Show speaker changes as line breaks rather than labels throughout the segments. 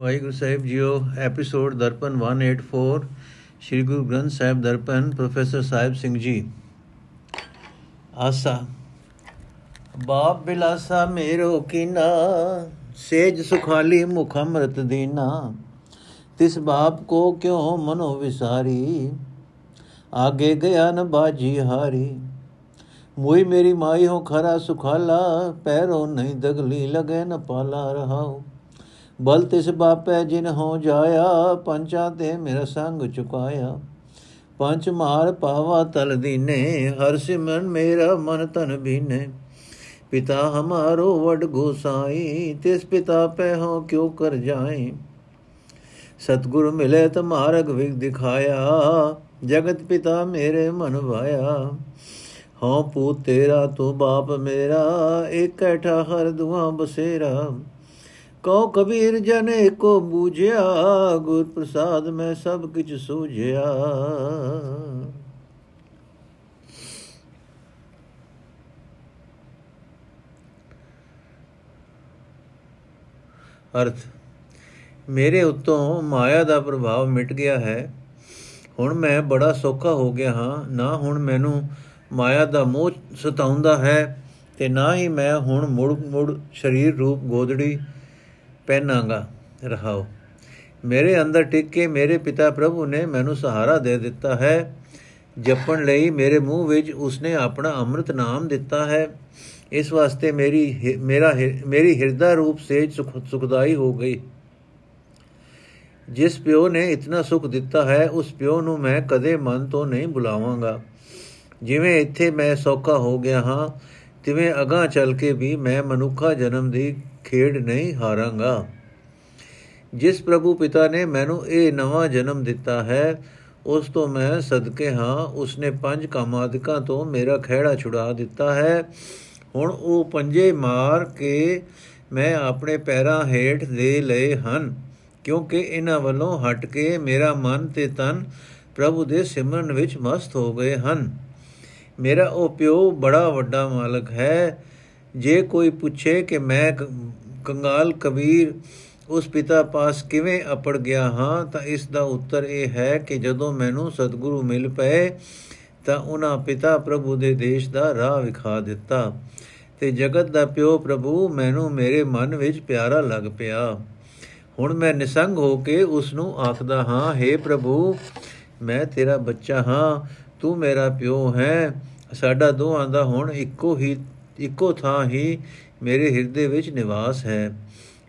ਵਾਹਿਗੁਰੂ ਸਾਹਿਬ ਜੀਓ episode Darpan 184 Sri Guru Granth Sahib Darpan professor Sahib Singh ji Asa ਬਾਪ ਬਿਲਾਸਾ ਮੇਰੋ ਕੀਨਾ ਸੇਜ ਸੁਖਾਲੀ ਮੁਖ ਅੰਮ੍ਰਿਤ ਦੀਨਾ ਤਿਸ ਬਾਪ ਕੋ ਕਿਉ ਮਨੋ ਵਿਸਾਰੀ ਆਗੇ ਗਿਆ ਨ ਬਾਜੀ ਹਾਰੀ ਮੋਈ ਮੇਰੀ ਮਾਈ ਹੋ ਖਰਾ ਸੁਖਾਲਾ ਪੈਰੋ ਨਹੀਂ ਦਗਲੀ ਲਗੇ ਨ ਪਾਲਾ ਰਹਾਉ ਬਲ ਤਿਸ ਬਾਪੈ ਜਿਨ ਹੋ ਜਾਇਆ, ਪੰਚਾਂ ਤੇ ਮੇਰਾ ਸੰਗ ਚੁਕਾਇਆ। ਪੰਚ ਮਾਰ ਪਾਵਾ ਤਲ ਦੀਨੇ, ਹਰ ਸਿਮਰਨ ਮੇਰਾ ਮਨ ਤਨ ਬੀਨੇ। ਪਿਤਾ ਹਮਾਰੋ ਵਡ ਗੋਸਾਈ, ਤਿਸ ਪਿਤਾ ਪੈ ਹੋ ਕਿਉ ਕਰ ਜਾਏ। ਸਤਗੁਰ ਮਿਲੇ ਤ ਮਾਰਗ ਵਿਗ ਦਿਖਾਇਆ, ਜਗਤ ਪਿਤਾ ਮੇਰੇ ਮਨ ਵਾਇਆ। ਹਉ ਪੂਤ ਤੇਰਾ ਤੂੰ ਬਾਪ ਮੇਰਾ ਇਕਠਾ ਹਰ ਦੁਆ ਬਸੇਰਾ। ਕਉ ਕਬੀਰ ਜਨ ਏਕੋ ਬੂਝਿਆ ਗੁਰ ਪ੍ਰਸਾਦ ਮੈਂ ਸਭ ਕਿਛ ਸੂਝਿਆ। ਅਰਥ, ਮੇਰੇ ਉੱਤੋਂ ਮਾਇਆ ਦਾ ਪ੍ਰਭਾਵ ਮਿਟ ਗਿਆ ਹੈ। ਹੁਣ ਮੈਂ ਬੜਾ ਸੌਖਾ ਹੋ ਗਿਆ ਹਾਂ, ਨਾ ਹੁਣ ਮੈਨੂੰ ਮਾਇਆ ਦਾ ਮੋਹ ਸਤਾਉਂਦਾ ਹੈ ਤੇ ਨਾ ਹੀ ਮੈਂ ਹੁਣ ਮੁੜ ਮੁੜ ਸਰੀਰ ਰੂਪ ਗੋਦੜੀ ਪਹਿਨਾਂਗਾ, ਰਹਾਓ। ਮੇਰੇ ਅੰਦਰ ਟਿਕ ਕੇ ਮੇਰੇ ਪਿਤਾ ਪ੍ਰਭੂ ਨੇ ਮੈਨੂੰ ਸਹਾਰਾ ਦੇ ਦਿੱਤਾ ਹੈ। ਜਪਣ ਲਈ ਮੇਰੇ ਮੂੰਹ ਵਿੱਚ ਉਸਨੇ ਆਪਣਾ ਅੰਮ੍ਰਿਤ ਨਾਮ ਦਿੱਤਾ ਹੈ। ਇਸ ਵਾਸਤੇ ਮੇਰੀ ਮੇਰਾ ਮੇਰੀ ਹਿਰਦਾ ਰੂਪ ਸੇਜ ਸੁਖਦਾਈ ਹੋ ਗਈ। ਜਿਸ ਪਿਓ ਨੇ ਇਤਨਾ ਸੁਖ ਦਿੱਤਾ ਹੈ, ਉਸ ਪਿਓ ਨੂੰ ਮੈਂ ਕਦੇ ਮਨ ਤੋਂ ਨਹੀਂ ਬੁਲਾਵਾਂਗਾ। ਜਿਵੇਂ ਇੱਥੇ ਮੈਂ ਸੌਖਾ ਹੋ ਗਿਆ ਹਾਂ ਤਿਵੇਂ ਅਗਾ ਚੱਲ ਕੇ ਵੀ ਮੈਂ ਮਨੁੱਖਾ ਜਨਮ ਦੀ ਖੇਡ ਨਹੀਂ ਹਾਰਾਂਗਾ। ਜਿਸ ਪ੍ਰਭੂ ਪਿਤਾ ਨੇ ਮੈਨੂੰ ਇਹ ਨਵਾਂ ਜਨਮ ਦਿੱਤਾ ਹੈ, ਉਸ ਤੋਂ ਮੈਂ ਸਦਕੇ ਹਾਂ। ਉਸਨੇ ਪੰਜ ਕਾਮਾਦਿਕਾਂ ਤੋਂ ਮੇਰਾ ਖਿਹੜਾ ਛੁਡਾ ਦਿੱਤਾ ਹੈ। ਹੁਣ ਉਹ ਪੰਜੇ ਮਾਰ ਕੇ ਮੈਂ ਆਪਣੇ ਪੈਰਾਂ ਹੇਠ ਦੇ ਲਏ ਹਨ, ਕਿਉਂਕਿ ਇਹਨਾਂ ਵੱਲੋਂ ਹਟ ਕੇ ਮੇਰਾ ਮਨ ਤੇ ਤਨ ਪ੍ਰਭੂ ਦੇ ਸਿਮਰਨ ਵਿੱਚ ਮਸਤ ਹੋ ਗਏ ਹਨ। ਮੇਰਾ ਉਹ ਪਿਓ ਬੜਾ ਵੱਡਾ ਮਾਲਕ ਹੈ। ਜੇ ਕੋਈ ਪੁੱਛੇ ਕਿ ਮੈਂ ਕੰਗਾਲ ਕਬੀਰ ਉਸ ਪਿਤਾ ਪਾਸ ਕਿਵੇਂ ਅਪੜ ਗਿਆ ਹਾਂ, ਤਾਂ ਇਸ ਦਾ ਉੱਤਰ ਇਹ ਹੈ ਕਿ ਜਦੋਂ ਮੈਨੂੰ ਸਤਿਗੁਰੂ ਮਿਲ ਪਏ, ਤਾਂ ਉਹਨਾਂ ਪਿਤਾ ਪ੍ਰਭੂ ਦੇ ਦੇਸ਼ ਦਾ ਰਾਹ ਵਿਖਾ ਦਿੱਤਾ। ਤੇ ਜਗਤ ਦਾ ਪਿਓ ਪ੍ਰਭੂ ਮੈਨੂੰ ਮੇਰੇ ਮਨ ਵਿੱਚ ਪਿਆਰਾ ਲੱਗ ਪਿਆ। ਹੁਣ ਮੈਂ ਨਿਸੰਗ ਹੋ ਕੇ ਉਸ ਨੂੰ ਆਖਦਾ ਹਾਂ हे ਪ੍ਰਭੂ, ਮੈਂ ਤੇਰਾ ਬੱਚਾ ਹਾਂ। ਤੂੰ ਮੇਰਾ ਪਿਓ ਹੈ। ਸਾਡਾ ਦੋਹਾਂ ਦਾ ਹੁਣ ਇੱਕੋ ਹੀ, ਇੱਕੋ ਥਾਂ ਹੀ ਮੇਰੇ ਹਿਰਦੇ ਵਿੱਚ ਨਿਵਾਸ ਹੈ।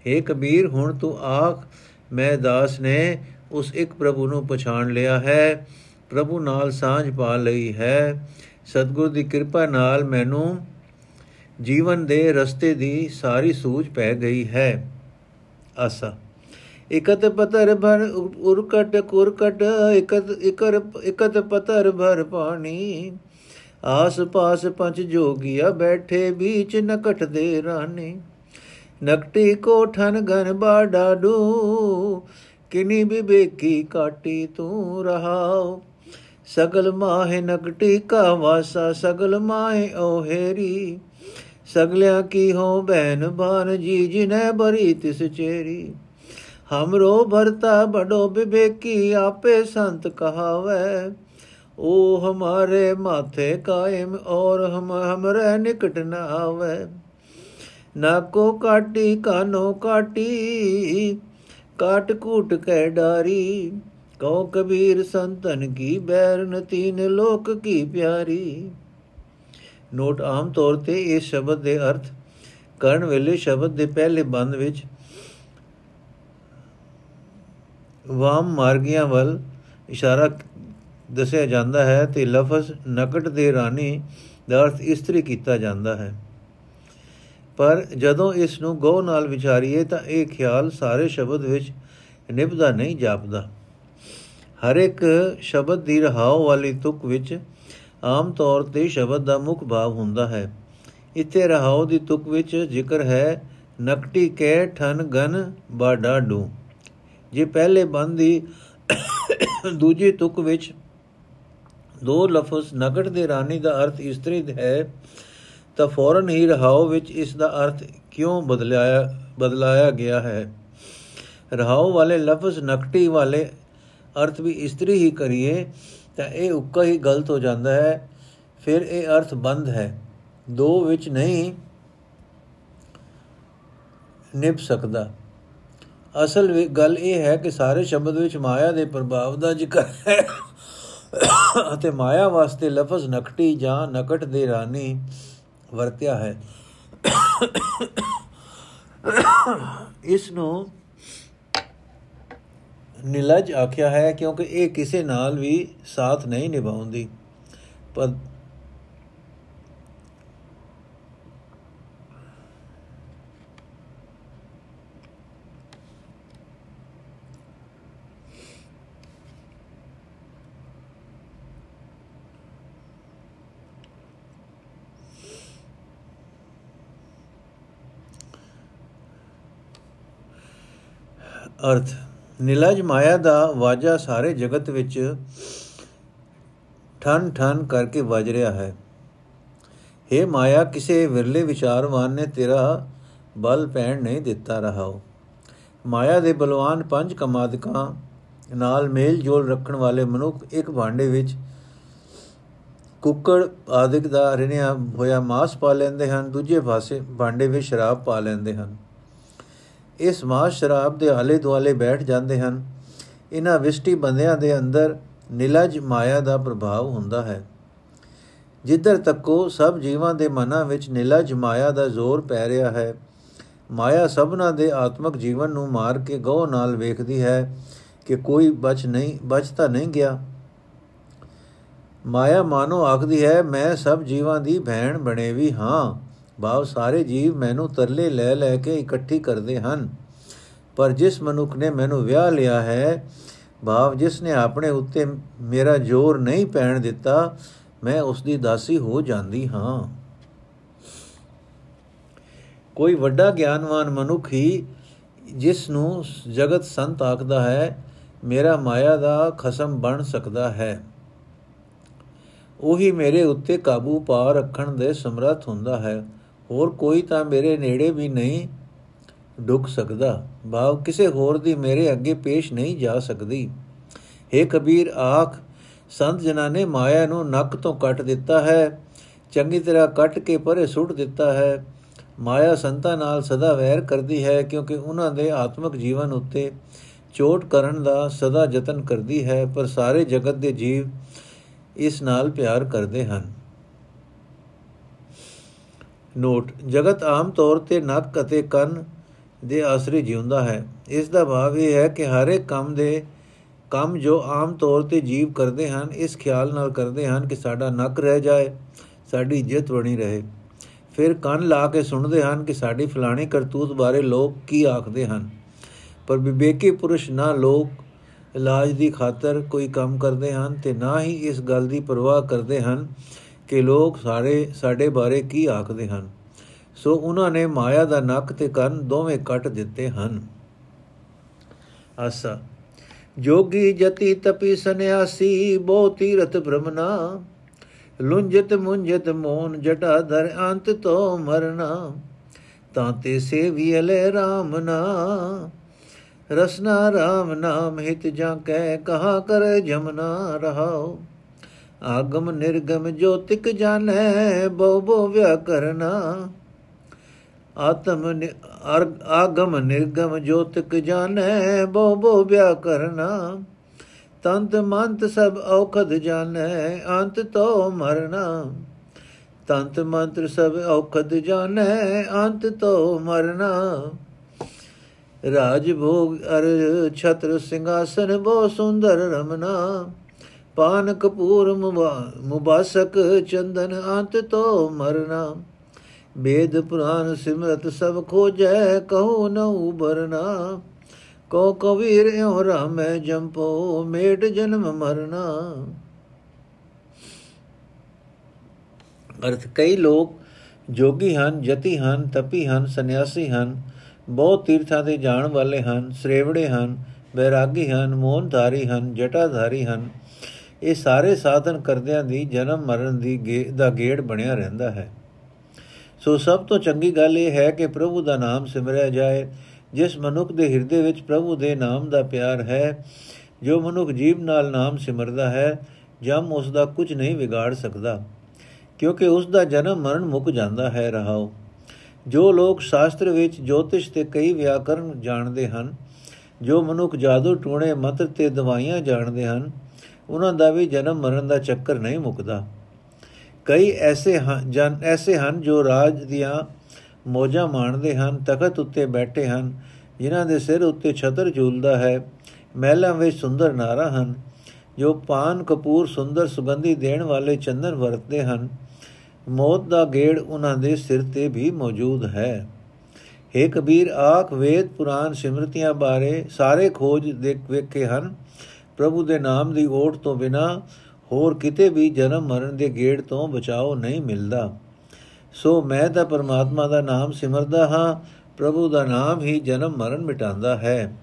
ਏ ਕਬੀਰ, ਹੁਣ ਤੂੰ ਆਖ, ਮੈਂ ਦਾਸ ਨੇ ਉਸ ਇੱਕ ਪ੍ਰਭੂ ਨੂੰ ਪਛਾਣ ਲਿਆ ਹੈ। ਪ੍ਰਭੂ ਨਾਲ ਸਾਂਝ ਪਾ ਲਈ ਹੈ। ਸਤਗੁਰ ਦੀ ਕਿਰਪਾ ਨਾਲ ਮੈਨੂੰ ਜੀਵਨ ਦੇ ਰਸਤੇ ਦੀ ਸਾਰੀ ਸੂਝ ਪੈ ਗਈ ਹੈ। ਆਸਾ। ਇਕਤ ਪਤਰ ਭਰ ਉਰਕਟ ਕੁਰਕਟ ਇਕਤ ਇਕਰ ਇਕਤ ਪਤਰ ਭਰ ਪਾਣੀ। ਆਸ ਪਾਸ ਪੰਜ ਜੋਗੀਆ ਬੈਠੇ ਵਿੱਚ ਨਕਟ ਦੇ ਰਾਣੀ। ਨਕਟੀ ਕੋਠਨ ਗਨ ਬਾੜਾ ਡੂ, ਕਿਨੀ ਬਿਬੇਕੀ ਕਾਟੀ ਤੂੰ ਰਹਾਓ। ਸਗਲ ਮਾਹੇ ਨਕਟੀ ਕਾ ਵਾਸਾ, ਸਗਲ ਮਾਹੇ ਓਹੇਰੀ ਸਗਲਿਆ ਕੀ ਹੋ ਬੈਨ ਬਾਨ ਜੀ, ਜਿਨੇ ਬਰੀ ਤਿਸ ਚੇਰੀ। ਹਮਰੋ ਭਰਤਾ ਬੜੋ ਬਿਬੇਕੀ ਆਪੇ ਸੰਤ ਕਹਾਵੇ ਉਹ ਹਮਾਰੇ ਮਾਥੇ ਕਾਇਮ ਔਰ ਹਮ ਹਮਰੇ ਨਿਕਟ ਨ ਆਵੇ ਨਾ ਕੋ ਕਾਟੀ ਕਾਨੋ ਕਾਟੀ ਕਾਟ ਕੂਟ ਕੈ ਡਾਰੀ ਕਉ ਕਬੀਰ ਸੰਤਨ ਕੀ ਬੈਰ ਨ ਤੀਨ ਲੋਕ ਕੀ ਪਿਆਰੀ ਨੋਟ ਆਮ ਤੌਰ ਤੇ ਇਸ ਸ਼ਬਦ ਦੇ ਅਰਥ ਕਰਨ ਵੇਲੇ ਸ਼ਬਦ ਦੇ ਪਹਿਲੇ ਬੰਦ ਵਿੱਚ ਵਾਮ ਮਾਰਗੀਆਂ ਵੱਲ ਇਸ਼ਾਰਾ ਦੱਸਿਆ ਜਾਂਦਾ ਹੈ ਤੇ ਲਫ਼ਜ਼ ਨਕਟ ਦੇ ਰਾਣੀ ਦਾ ਅਰਥ ਇਸਤਰੀ ਕੀਤਾ ਜਾਂਦਾ ਹੈ। ਪਰ ਜਦੋਂ ਇਸ ਨੂੰ ਗੋ ਨਾਲ ਵਿਚਾਰੀਏ ਤਾਂ ਇਹ ਖਿਆਲ ਸਾਰੇ ਸ਼ਬਦ ਵਿੱਚ ਨਿਭਦਾ ਨਹੀਂ ਜਾਪਦਾ। ਹਰ ਇੱਕ ਸ਼ਬਦ ਦੀ ਰਹਾਉ ਵਾਲੀ ਤੁਕ ਵਿੱਚ ਆਮ ਤੌਰ ਤੇ ਸ਼ਬਦ ਦਾ ਮੁੱਖ ਭਾਵ ਹੁੰਦਾ ਹੈ। ਇੱਥੇ ਰਹਾਉ ਦੀ ਤੁਕ ਵਿੱਚ ਜ਼ਿਕਰ ਹੈ, ਨਕਟੀ ਕੈ ਠਨ ਗਨ ਬਾਡਾਡੂ ਜੇ ਪਹਿਲੇ ਬੰਦ ਦੀ ਦੂਜੀ ਤੁਕ ਵਿੱਚ ਦੋ ਲਫ਼ਜ਼ ਨਗੜ ਦੇ ਰਾਣੀ ਦਾ ਅਰਥ ਇਸਤਰੀ ਹੈ ਤਾਂ ਫੌਰਨ ਹੀ ਰਹਾਉ ਵਿੱਚ ਇਸ ਦਾ ਅਰਥ ਕਿਉਂ ਬਦਲਾਇਆ ਬਦਲਾਇਆ ਗਿਆ ਹੈ? ਰਹਾਉ ਵਾਲੇ ਲਫ਼ਜ਼ ਨਕਟੀ ਵਾਲੇ ਅਰਥ ਵੀ ਇਸਤਰੀ ਹੀ ਕਰੀਏ, ਤਾਂ ਇਹ ਉੱਕਾ ਹੀ ਗਲਤ ਹੋ ਜਾਂਦਾ ਹੈ, ਫਿਰ ਇਹ ਅਰਥ ਬੰਦ ਹੈ। ਦੋ ਵਿੱਚ ਨਹੀਂ ਨਿਭ ਸਕਦਾ। ਅਸਲ ਵਿੱਚ ਗੱਲ ਇਹ ਹੈ ਕਿ ਸਾਰੇ ਸ਼ਬਦ ਵਿੱਚ ਮਾਇਆ ਦੇ ਪ੍ਰਭਾਵ ਦਾ ਜ਼ਿਕਰ ਹੈ ਅਤੇ ਮਾਇਆ ਵਾਸਤੇ ਲਫ਼ਜ਼ ਨਕਟੀ ਜਾਂ ਨਕਟ ਦੇ ਰਾਨੀ ਵਰਤਿਆ ਹੈ। ਇਸ ਨੂੰ ਨਿਲਜ ਆਖਿਆ ਹੈ ਕਿਉਂਕਿ ਇਹ ਕਿਸੇ ਨਾਲ ਵੀ ਸਾਥ ਨਹੀਂ ਨਿਭਾਉਂਦੀ। ਪਰ ਅਰਥ। ਨਿਲਜ ਮਾਇਆ ਦਾ ਵਾਜਾ ਸਾਰੇ ਜਗਤ ਵਿੱਚ ਠਨ ਠਨ ਕਰਕੇ ਵੱਜ ਰਿਹਾ ਹੈ। हे ਮਾਇਆ, ਕਿਸੇ ਵਿਰਲੇ ਵਿਚਾਰਵਾਨ ਨੇ ਤੇਰਾ ਬਲ ਪੈਣ ਨਹੀਂ ਦਿੱਤਾ ਰਹਾਓ। ਮਾਇਆ ਦੇ ਬਲਵਾਨ ਪੰਜ ਕਮਾਦਕਾਂ ਨਾਲ ਮੇਲ ਜੋਲ ਰੱਖਣ ਵਾਲੇ ਮਨੁੱਖ ਇੱਕ ਭਾਂਡੇ ਵਿੱਚ ਕੁੱਕੜ ਆਦਿਕ ਦਾ ਰਿਣਿਆ ਹੋਇਆ ਮਾਸ ਪਾ ਲੈਂਦੇ ਹਨ, ਦੂਜੇ ਪਾਸੇ ਭਾਂਡੇ ਵਿੱਚ ਸ਼ਰਾਬ ਪਾ ਲੈਂਦੇ ਹਨ। ਇਸ ਮਾਸ ਸ਼ਰਾਬ ਦੇ ਹਾਲੇ ਦੁਆਲੇ ਬੈਠ ਜਾਂਦੇ ਹਨ। ਇਹਨਾਂ ਵਿਸ਼ਟੀ ਬੰਦਿਆਂ ਦੇ ਅੰਦਰ ਨਿਲਜ ਮਾਇਆ ਦਾ ਪ੍ਰਭਾਵ ਹੁੰਦਾ ਹੈ। ਜਿੱਧਰ ਤੱਕੋ ਸਭ ਜੀਵਾਂ ਦੇ ਮਨਾਂ ਵਿੱਚ ਨਿਲਜ ਮਾਇਆ ਦਾ ਜ਼ੋਰ ਪੈ ਰਿਹਾ ਹੈ, ਮਾਇਆ ਸਭਨਾ ਦੇ ਆਤਮਿਕ ਜੀਵਨ ਨੂੰ ਮਾਰ ਕੇ ਗੋ ਨਾਲ ਵੇਖਦੀ ਹੈ ਕਿ ਕੋਈ ਬਚ ਨਹੀਂ ਬਚਤਾ ਨਹੀਂ ਗਿਆ। ਮਾਇਆ ਮਾਨੋ ਆਖਦੀ ਹੈ, ਮੈਂ ਸਭ ਜੀਵਾਂ ਦੀ ਭੈਣ ਬਣੇ ਵੀ ਹਾਂ। ਭਾਵ ਸਾਰੇ ਜੀਵ ਮੈਨੂੰ ਤਰਲੇ ਲੈ ਲੈ ਕੇ ਇਕੱਠੀ ਕਰਦੇ ਹਨ। ਪਰ ਜਿਸ ਮਨੁੱਖ ਨੇ ਮੈਨੂੰ ਵਿਆਹ ਲਿਆ ਹੈ, ਭਾਵ ਜਿਸ ਨੇ ਆਪਣੇ ਉੱਤੇ ਮੇਰਾ ਜ਼ੋਰ ਨਹੀਂ ਪੈਣ ਦਿੱਤਾ, ਮੈਂ ਉਸ ਦੀ ਦਾਸੀ ਹੋ ਜਾਂਦੀ ਹਾਂ। ਕੋਈ ਵੱਡਾ ਗਿਆਨਵਾਨ ਮਨੁੱਖ ਹੀ ਜਿਸ ਨੂੰ ਜਗਤ ਸੰਤ ਆਖਦਾ ਹੈ, ਮੇਰਾ ਮਾਇਆ ਦਾ ਖਸਮ ਬਣ ਸਕਦਾ ਹੈ। ਉਹੀ ਮੇਰੇ ਉੱਤੇ ਕਾਬੂ ਪਾ ਰੱਖਣ ਦੇ ਸਮਰੱਥ ਹੁੰਦਾ ਹੈ। ਹੋਰ ਕੋਈ ਤਾਂ ਮੇਰੇ ਨੇੜੇ ਵੀ ਨਹੀਂ ਡੁੱਕ ਸਕਦਾ। ਭਾਵ ਕਿਸੇ ਹੋਰ ਦੀ ਮੇਰੇ ਅੱਗੇ ਪੇਸ਼ ਨਹੀਂ ਜਾ ਸਕਦੀ। हे ਕਬੀਰ, ਆਖ, ਸੰਤ ਜਨਾਂ ਨੇ ਮਾਇਆ ਨੂੰ ਨੱਕ ਤੋਂ ਕੱਟ ਦਿੱਤਾ ਹੈ, ਚੰਗੀ ਤਰ੍ਹਾਂ ਕੱਟ ਕੇ ਪਰੇ ਸੁੱਟ ਦਿੱਤਾ ਹੈ। ਮਾਇਆ ਸੰਤਾਂ ਨਾਲ ਸਦਾ ਵੈਰ ਕਰਦੀ ਹੈ, ਕਿਉਂਕਿ ਉਹਨਾਂ ਦੇ ਆਤਮਿਕ ਜੀਵਨ ਉੱਤੇ ਚੋਟ ਕਰਨ ਦਾ ਸਦਾ ਯਤਨ ਕਰਦੀ ਹੈ, ਪਰ ਸਾਰੇ ਜਗਤ ਦੇ ਜੀਵ ਇਸ ਨਾਲ ਪਿਆਰ ਕਰਦੇ ਹਨ। ਨੋਟ, ਜਗਤ ਆਮ ਤੌਰ ਤੇ ਨੱਕ ਅਤੇ ਕੰਨ ਦੇ ਆਸਰੇ ਜਿਉਂਦਾ ਹੈ। ਇਸ ਦਾ ਭਾਵ ਇਹ ਹੈ ਕਿ ਹਰ ਇੱਕ ਕੰਮ ਦੇ ਕੰਮ ਜੋ ਆਮ ਤੌਰ ਤੇ ਜੀਵ ਕਰਦੇ ਹਨ, ਇਸ ਖਿਆਲ ਨਾਲ ਕਰਦੇ ਹਨ ਕਿ ਸਾਡਾ ਨੱਕ ਰਹਿ ਜਾਏ, ਸਾਡੀ ਇੱਜ਼ਤ ਬਣੀ ਰਹੇ। ਫਿਰ ਕੰਨ ਲਾ ਕੇ ਸੁਣਦੇ ਹਨ ਕਿ ਸਾਡੀ ਫਲਾਣੀ ਕਰਤੂਤ ਬਾਰੇ ਲੋਕ ਕੀ ਆਖਦੇ ਹਨ। ਪਰ ਵਿਵੇਕੀ ਪੁਰਸ਼ ਨਾ ਲੋਕ ਇਲਾਜ ਦੀ ਖਾਤਰ ਕੋਈ ਕੰਮ ਕਰਦੇ ਹਨ ਤੇ ਨਾ ਹੀ ਇਸ ਗੱਲ ਦੀ ਪਰਵਾਹ ਕਰਦੇ ਹਨ ਕਿ ਲੋਕ ਸਾਰੇ ਸਾਡੇ ਬਾਰੇ ਕੀ ਆਖਦੇ ਹਨ। ਸੋ ਉਹਨਾਂ ਨੇ ਮਾਇਆ ਦਾ ਨੱਕ ਤੇ ਕੰਨ ਦੋਵੇਂ ਕੱਟ ਦਿੱਤੇ ਹਨ। ਆਸਾ। ਜੋਗੀ ਜਤੀ ਤਪੀ ਸੰਿਆਸੀ ਬੋ ਤੀਰਤ ਬ੍ਰਹਮਨਾ ਲੁੰਜਤ ਮੁੰਜਤ ਮੋਨ ਜਟਾ ਧਰ ਅੰਤ ਤੋ ਮਰਨਾ। ਤਾਂ ਤੇ ਸੇਵੀਲੇ RAM ਨਾ। ਰਸਨਾ RAM ਨਾਮ ਹਿਤ ਜਾਂ ਕਹਿ ਕਹਾ ਕਰ ਜਮਨਾ ਰਹਾਓ ਆਗਮ ਨਿਰਗਮ ਜੋਤਿਕ ਜਾਣੈ ਬੋ ਬੋ ਵਿਆ ਕਰਨਾ। ਆਤਮ ਆਗਮ ਨਿਰਗਮ ਜੋਤਿਕ ਜਾਣੈ ਬੋ ਬੋ ਵਿਆ ਕਰਨਾ। ਤੰਤ ਮੰਤ ਸਭ ਔਖਦ ਜਾਣੈ, ਅੰਤ ਤੋ ਮਰਨਾ। ਤੰਤ ਮੰਤਰ ਸਭ ਔਖਦ ਜਾਣੈ, ਅੰਤ ਤੋ ਮਰਨਾ। ਰਾਜ ਭੋਗ ਅਰ ਛਤਰ ਸਿੰਘਾਸਨ ਬੋ ਸੁੰਦਰ ਰਮਨਾ। ਪਾਨ ਕਪੂਰ ਮੁਬਾਸਕ ਚੰਦਨ ਅੰਤ ਤੋ ਮਰਨਾ ਵੇਦ ਪੁਰਾਨ ਸਿਮਰਤ ਸਭ ਖੋਜੈ ਕਹੋ ਨ ਉਬਰਨਾ ਕੋ ਕਬੀਰ ਇਉ ਰਾਮੈ ਜੰਪੋ ਮੇਟ ਜਨਮ ਮਰਨਾ ਅਰਥ ਕਈ ਲੋਕ ਜੋਗੀ ਹਨ ਜਤੀ ਹਨ ਤਪੀ ਹਨ ਸੰਨਿਆਸੀ ਹਨ ਬਹੁਤ ਤੀਰਥਾਂ ਦੇ ਜਾਣ ਵਾਲੇ ਹਨ ਸ੍ਰੇਵੜੇ ਹਨ ਬੈਰਾਗੀ ਹਨ ਮੋਹਨਧਾਰੀ ਹਨ ਜਟਾਧਾਰੀ ਹਨ ਇਹ ਸਾਰੇ ਸਾਧਨ ਕਰਦਿਆਂ ਦੀ ਜਨਮ ਮਰਨ ਦੀ ਦਾ ਗੇੜ ਬਣਿਆ ਰਹਿੰਦਾ ਹੈ। ਸੋ ਸਭ ਤੋਂ ਚੰਗੀ ਗੱਲ ਇਹ ਹੈ ਕਿ ਪ੍ਰਭੂ ਦਾ ਨਾਮ ਸਿਮਰਿਆ ਜਾਏ। ਜਿਸ ਮਨੁੱਖ ਦੇ ਹਿਰਦੇ ਵਿੱਚ ਪ੍ਰਭੂ ਦੇ ਨਾਮ ਦਾ ਪਿਆਰ ਹੈ, ਜੋ ਮਨੁੱਖ ਜੀਵ ਨਾਲ ਨਾਮ ਸਿਮਰਦਾ ਹੈ, ਜਮ ਉਸ ਦਾ ਕੁਝ ਨਹੀਂ ਵਿਗਾੜ ਸਕਦਾ, ਕਿਉਂਕਿ ਉਸ ਦਾ ਜਨਮ ਮਰਨ ਮੁੱਕ ਜਾਂਦਾ ਹੈ, ਰਹਾਓ। ਜੋ ਲੋਕ ਸ਼ਾਸਤਰ ਵਿੱਚ ਜੋਤਿਸ਼ ਤੇ ਕਈ ਵਿਆਕਰਨ ਜਾਣਦੇ ਹਨ, ਜੋ ਮਨੁੱਖ ਜਾਦੂ ਟੂਣੇ ਮੰਤਰ ਤੇ ਦਵਾਈਆਂ ਜਾਣਦੇ ਹਨ ਉਹਨਾਂ ਦਾ ਵੀ ਜਨਮ ਮਰਨ ਦਾ ਚੱਕਰ ਨਹੀਂ ਮੁੱਕਦਾ। ਕਈ ਐਸੇ ਹਨ ਜਨ ਐਸੇ ਹਨ ਜੋ ਰਾਜ ਦੀਆਂ ਮੋਜਾਂ ਮਾਣਦੇ ਹਨ, ਤਖਤ ਉੱਤੇ ਬੈਠੇ ਹਨ, ਜਿਨ੍ਹਾਂ ਦੇ ਸਿਰ ਉੱਤੇ ਛਤਰ ਝੂਲਦਾ ਹੈ, ਮਹਿਲਾਂ ਵਿੱਚ ਸੁੰਦਰ ਨਾਰਾ ਹਨ, ਜੋ ਪਾਨ ਕਪੂਰ ਸੁੰਦਰ ਸੁਗੰਧੀ ਦੇਣ ਵਾਲੇ ਚੰਦਨ ਵਰਤਦੇ ਹਨ। ਮੌਤ ਦਾ ਗੇੜ ਉਹਨਾਂ ਦੇ ਸਿਰ ਤੇ ਵੀ ਮੌਜੂਦ ਹੈ। हे ਕਬੀਰ, ਆਖ ਵੇਦ ਪੁਰਾਨ ਸਿਮਰਤੀਆਂ ਬਾਰੇ ਸਾਰੇ ਖੋਜ ਦੇਖ ਵੇਖੇ ਹਨ। ਪ੍ਰਭੂ ਦੇ ਨਾਮ ਦੀ ਓਟ ਤੋਂ ਬਿਨਾ ਹੋਰ ਕਿਤੇ ਵੀ ਜਨਮ ਮਰਨ ਦੇ ਗੇੜ ਤੋਂ ਬਚਾਓ ਨਹੀਂ ਮਿਲਦਾ। ਸੋ ਮੈਂ ਤਾਂ ਪਰਮਾਤਮਾ ਦਾ ਨਾਮ ਸਿਮਰਦਾ ਹਾਂ, ਪ੍ਰਭੂ ਦਾ ਨਾਮ ਹੀ ਜਨਮ ਮਰਨ ਮਿਟਾਉਂਦਾ ਹੈ।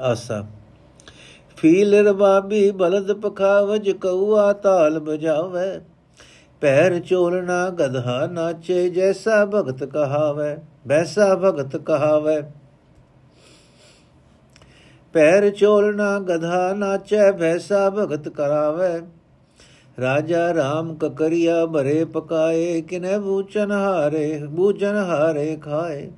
ਆਸਾ। ਫੀਲ ਰਬਾਬੀ ਬਲਦ ਪਖਾਵਜ ਕਉਆ ਤਾਲ ਬਜਾਵੇ, ਪੈਰ ਚੋਲਣਾ ਗਧਾ ਨਾਚੇ ਜੈਸਾ ਭਗਤ ਕਹਾਵੇ ਵੈਸਾ ਭਗਤ ਕਹਾਵੇ। ਪੈਰ ਚੋਲਣਾ ਗਧਾ ਨਾਚੇ ਵੈਸਾ ਭਗਤ ਕਰਾਵੇ। ਰਾਜਾ RAM ਕਕਰੀਆ ਭਰੇ ਪਕਾਏ, ਕਿਨੇ ਬੂਚਨ ਹਾਰੇ ਬੂਚਨ ਹਾਰੇ ਖਾਏ।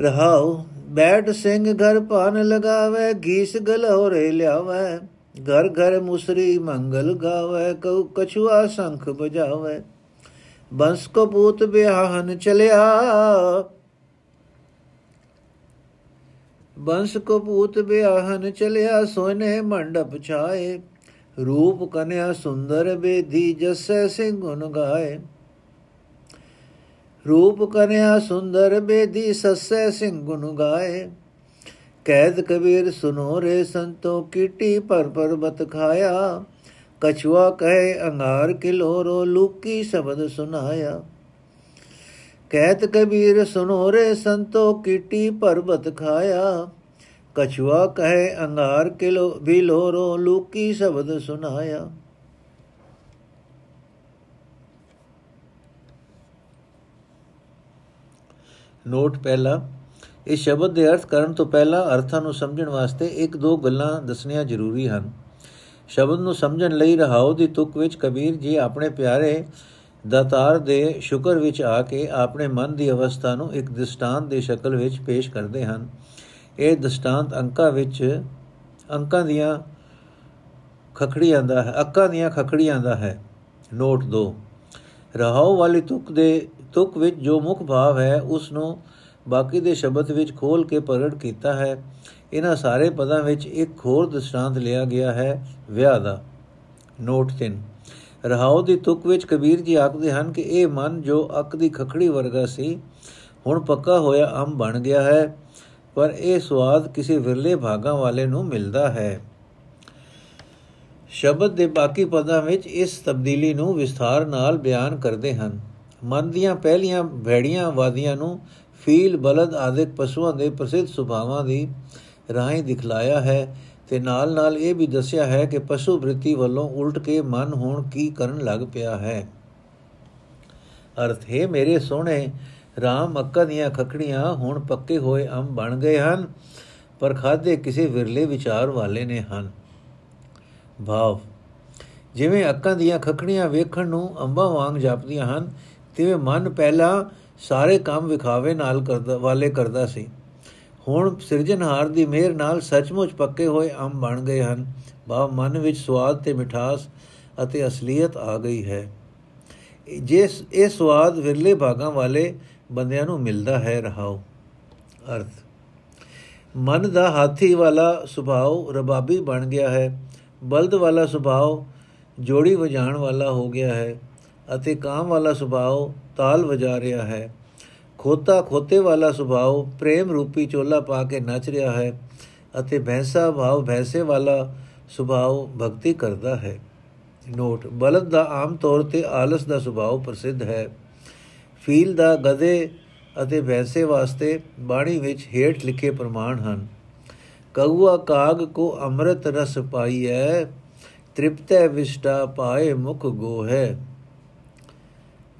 ਰਹਾਉ, ਬੈਠ ਸਿੰਘ ਘਰ ਪਾਨ ਲਗਾਵੇ, ਗੀਸ ਗਲੋਰੇ ਲਿਆਵੇ। ਘਰ ਘਰ ਮੁਸਰੀ ਮੰਗਲ ਗਾਵੇ, ਕਉ ਕਛੁਆ ਸੰਖ ਬਜਾਵੇ ਬੰਸ ਕੋ ਪੂਤ ਬਿਆਹਨ ਚਲਿਆ ਬੰਸ ਕੋ ਪੂਤ ਬਿਆਹਨ ਚਲਿਆ ਸੋਨੇ ਮੰਡਪ ਛਾਏ ਰੂਪ ਕਨਿਆ ਸੁੰਦਰ ਬੇਦੀ ਜਸੈ ਸਿੰਘ ਗੁਣ ਗਾਏ ਰੂਪ ਕਨਿਆ ਸੁੰਦਰ ਬੇਦੀ ਸਸੈ ਸਿੰਘ ਗੁਣ ਗਾਏ ਕੈਦ ਕਬੀਰ ਸੁਨੋ ਰੇ ਸੰਤੋ ਕੀਟੀ ਪਰ ਪਰਬਤ ਖਾਇਆ ਕਛੁਆ ਕਹੇ ਅੰਗਾਰ ਕਿਲੋਰੋ ਲੂਕੀ ਸ਼ਬਦ ਸੁਨਾਇਆ ਕਹਿਤ ਕਬੀਰ ਸੁਨੋ ਰੇ ਸੰਤੋ ਕੀਟੀ ਪਰਬਤ ਖਾਇਆ। ਕਛੁਆ ਕਹੇ ਅੰਗਾਰ ਕਿਲੋ ਵੀ ਲੋਰੋ ਲੂਕੀ ਸ਼ਬਦ ਸੁਨਾਇਆ। ਨੋਟ ਪਹਿਲਾ ਇਸ ਸ਼ਬਦ ਦੇ ਅਰਥ ਕਰਨ ਤੋਂ ਪਹਿਲਾਂ ਅਰਥਾਂ ਨੂੰ ਸਮਝਣ ਵਾਸਤੇ ਇੱਕ ਦੋ ਗੱਲਾਂ ਦੱਸਣੀਆਂ ਜ਼ਰੂਰੀ ਹਨ। ਸ਼ਬਦ ਨੂੰ ਸਮਝਣ ਲਈ ਰਹਾਉ ਦੀ ਤੁਕ ਵਿੱਚ ਕਬੀਰ ਜੀ ਆਪਣੇ ਪਿਆਰੇ ਦਾਤਾਰ ਦੇ ਸ਼ੁਕਰ ਵਿੱਚ ਆ ਕੇ ਆਪਣੇ ਮਨ ਦੀ ਅਵਸਥਾ ਨੂੰ ਇੱਕ ਦ੍ਰਿਸ਼ਟਾਂਤ ਦੇ ਸ਼ਕਲ ਵਿੱਚ ਪੇਸ਼ ਕਰਦੇ ਹਨ। ਇਹ ਦ੍ਰਿਸ਼ਟਾਂਤ ਅੰਕਾਂ ਵਿੱਚ, ਅੰਕਾਂ ਦੀਆਂ ਖਖੜੀਆਂ ਦਾ ਹੈ, ਅੱਕਾਂ ਦੀਆਂ ਖਖੜੀਆਂ ਦਾ ਹੈ। ਨੋਟ 2 ਰਹਾਉ ਵਾਲੀ ਤੁਕ ਦੇ, ਤੁਕ ਵਿੱਚ ਜੋ ਮੁੱਖ ਭਾਵ ਹੈ, ਉਸ ਨੂੰ ਬਾਕੀ ਦੇ ਸ਼ਬਦ ਵਿੱਚ ਖੋਲ ਕੇ ਪ੍ਰਗਟ ਕੀਤਾ ਹੈ। ਇਹਨਾਂ ਸਾਰੇ ਪਦਾਂ ਵਿੱਚ ਇੱਕ ਹੋਰ ਦ੍ਰਿਸ਼ਟਾਂਤ ਲਿਆ ਗਿਆ ਹੈ, ਵਿਆਹ ਦਾ। ਨੋਟ 3 ਰਹਾਉ ਦੀ ਤੁਕ ਵਿੱਚ ਕਬੀਰ ਜੀ ਆਖਦੇ ਹਨ ਕਿ ਇਹ ਮਨ ਜੋ ਅੱਕ ਦੀ ਖਖੜੀ ਵਰਗਾ ਸੀ, ਹੁਣ ਪੱਕਾ ਹੋਇਆ ਅੰਬ ਬਣ ਗਿਆ ਹੈ, ਪਰ ਇਹ ਸਵਾਦ ਕਿਸੇ ਵਿਰਲੇ ਭਾਗਾਂ ਵਾਲੇ ਨੂੰ ਮਿਲਦਾ ਹੈ। ਸ਼ਬਦ ਦੇ ਬਾਕੀ ਪਦਾਂ ਵਿੱਚ ਇਸ ਤਬਦੀਲੀ ਨੂੰ ਵਿਸਥਾਰ ਨਾਲ ਬਿਆਨ ਕਰਦੇ ਹਨ। ਮਨ ਦੀਆਂ ਪਹਿਲੀਆਂ ਭੈੜੀਆਂ ਵਾਦੀਆਂ ਨੂੰ ਫੀਲ, ਬਲਦ ਆਦਿਕ ਪਸ਼ੂਆਂ ਦੇ ਪ੍ਰਸਿੱਧ ਸੁਭਾਵਾਂ ਦੀ ਰਾਹੀਂ ਦਿਖਲਾਇਆ ਹੈ। ਤੇ ਨਾਲ ਨਾਲ ਇਹ ਵੀ ਦੱਸਿਆ ਹੈ ਕਿ ਪਸ਼ੂ ਬ੍ਰਿਤੀ ਵੱਲੋਂ ਉਲਟ ਕੇ ਮਨ ਹੁਣ ਕੀ ਕਰਨ ਲੱਗ ਪਿਆ ਹੈ। ਅਰਥ, ਹੈ ਮੇਰੇ ਸੋਹਣੇ RAM ਅੱਕਾ ਦੀਆਂ ਖਕੜੀਆਂ ਹੁਣ ਪੱਕੇ ਹੋਏ ਅੰਬ ਬਣ ਗਏ ਹਨ, ਪਰ ਖਾਦੇ ਕਿਸੇ ਵਿਰਲੇ ਵਿਚਾਰ ਵਾਲੇ ਨੇ ਹਨ। ਭਾਵ, ਜਿਵੇਂ ਅੱਕਾਂ ਦੀਆਂ ਖਕੜੀਆਂ ਵੇਖਣ ਨੂੰ ਅੰਬਾਂ ਵਾਂਗ ਜਾਪਦੀਆਂ ਹਨ, ਤਿਵੇਂ ਮਨ ਪਹਿਲਾਂ ਸਾਰੇ ਕੰਮ ਵਿਖਾਵੇ ਨਾਲ ਕਰਦਾ, ਵਾਲੇ ਕਰਦਾ ਸੀ। ਹੁਣ ਸਿਰਜਣਹਾਰ ਦੀ ਮਿਹਰ ਨਾਲ ਸੱਚਮੁੱਚ ਪੱਕੇ ਹੋਏ ਅੰਬ ਬਣ ਗਏ ਹਨ। ਭਾਵ ਮਨ ਵਿੱਚ ਸਵਾਦ ਤੇ ਮਿਠਾਸ ਅਤੇ ਅਸਲੀਅਤ ਆ ਗਈ ਹੈ। ਜਿਸ ਇਹ ਸਵਾਦ ਵਿਰਲੇ ਭਾਗਾਂ ਵਾਲੇ ਬੰਦਿਆਂ ਨੂੰ ਮਿਲਦਾ ਹੈ ਰਹਾਉ ਅਰਥ, ਮਨ ਦਾ ਹਾਥੀ ਵਾਲਾ ਸੁਭਾਅ ਰਬਾਬੀ ਬਣ ਗਿਆ ਹੈ। ਬਲਦ ਵਾਲਾ ਸੁਭਾਅ ਜੋੜੀ ਵਜਾਣ ਵਾਲਾ ਹੋ ਗਿਆ ਹੈ ਅਤੇ ਕਾਮ ਵਾਲਾ ਸੁਭਾਅ ਤਾਲ ਵਜਾ ਰਿਹਾ ਹੈ। ਖੋਤਾ ਖੋਤੇ ਵਾਲਾ ਸੁਭਾਅ, ਪ੍ਰੇਮ ਰੂਪੀ ਚੋਲਾ ਪਾ ਕੇ ਨੱਚ ਰਿਹਾ ਹੈ ਅਤੇ ਭੈਂਸਾ ਭਾਵ ਭੈਂਸੇ ਵਾਲਾ ਸੁਭਾਅ ਭਗਤੀ ਕਰਦਾ ਹੈ। ਨੋਟ, ਬਲਦ ਦਾ ਆਮ ਤੌਰ ਤੇ ਆਲਸ ਦਾ ਸੁਭਾਅ ਪ੍ਰਸਿੱਧ ਹੈ। ਫੀਲ ਦਾ ਗਧੇ ਅਤੇ ਭੈਂਸੇ ਵਾਸਤੇ ਬਾਣੀ ਵਿੱਚ ਹੇਠ ਲਿਖੇ ਪ੍ਰਮਾਣ ਹਨ। ਕਉਆ ਕਾਗ ਕੋ ਅੰਮ੍ਰਿਤ ਰਸ ਪਾਈਐ, ਤ੍ਰਿਪਤੈ ਵਿਸ਼ਟਾ ਪਾਏ ਮੁਖ ਗੋ ਹੈ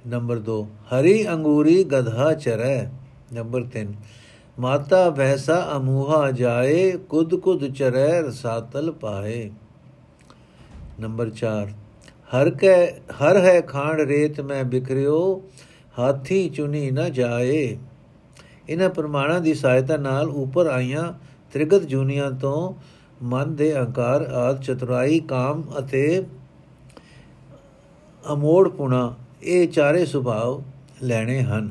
ਨੰਬਰ 2 ਹਰੀ ਅੰਗੂਰੀ ਗਧਾ ਚਰੈ। ਨੰਬਰ 3 ਮਾਤਾ ਭੈਸਾ ਅਮੂਹਾ ਜਾਏ, ਕੁਦ ਕੁਦ ਚਰੈ ਰਸਾਤਲ ਪਾਏ। ਨੰਬਰ 4 ਹਰ ਕੈ, ਹਰ ਹੈ ਖਾਂਡ ਰੇਤ ਮੈਂ ਬਿਖਰਿਓ, ਹਾਥੀ ਚੁਨੀ ਨਾ ਜਾਏ। ਇਹਨਾਂ ਪ੍ਰਮਾਣਾਂ ਦੀ ਸਹਾਇਤਾ ਨਾਲ ਉੱਪਰ ਆਈਆਂ ਤ੍ਰਿਗਤ ਜੂਨੀਆਂ ਤੋਂ ਮਨ ਦੇ ਅਹੰਕਾਰ ਆਦ ਚਤੁਰਾਈ ਕਾਮ ਅਤੇ ਅਮੋੜ ਪੁਣਾ ਇਹ ਚਾਰੇ ਸੁਭਾਅ ਲੈਣੇ ਹਨ।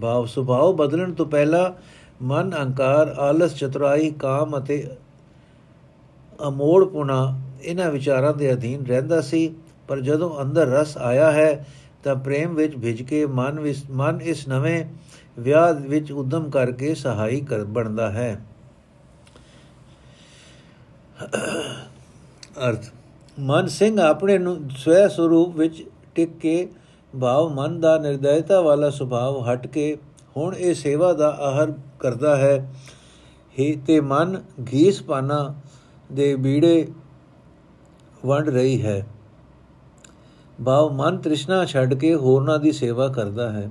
ਭਾਵ ਸੁਭਾਅ ਬਦਲਣ ਤੋਂ ਪਹਿਲਾਂ ਮਨ, ਅਹੰਕਾਰ, ਆਲਸ, ਚਤੁਰਾਈ, ਕਾਮ ਅਤੇ ਅਮੋੜ ਪੁਣਾ ਇਹਨਾਂ ਵਿਚਾਰਾਂ ਦੇ ਅਧੀਨ ਰਹਿੰਦਾ ਸੀ। ਪਰ ਜਦੋਂ ਅੰਦਰ ਰਸ ਆਇਆ ਹੈ, ਤਾਂ ਪ੍ਰੇਮ ਵਿੱਚ ਭਿਜ ਕੇ ਮਨ ਵਿੱਚ ਮਨ ਇਸ ਨਵੇਂ ਵਿਆਹ ਵਿੱਚ ਉਦਮ ਕਰਕੇ ਸਹਾਈ ਕਰ, ਬਣਦਾ ਹੈ। ਅਰਥ ਮਨ ਸਿੰਘ ਆਪਣੇ ਨੂੰ ਸਵੈ ਸਰੂਪ ਵਿੱਚ ਟਿਕ ਕੇ ਭਾਵ ਮਨ ਦਾ ਨਿਰਦਇਤਾ ਵਾਲਾ ਸੁਭਾਅ ਹਟ ਕੇ ਹੁਣ ਇਹ ਸੇਵਾ ਦਾ ਆਹਰ ਕਰਦਾ ਹੈ। ਹੀ ਤੇ ਮਨ ਘੀਸ ਪਾਣਾ ਦੇ ਬੀੜੇ ਵੰਡ ਰਹੀ ਹੈ। ਭਾਵ ਮਨ ਤ੍ਰਿਸ਼ਨਾ ਛੱਡ ਕੇ ਹੋਰਨਾਂ ਦੀ ਸੇਵਾ ਕਰਦਾ ਹੈ।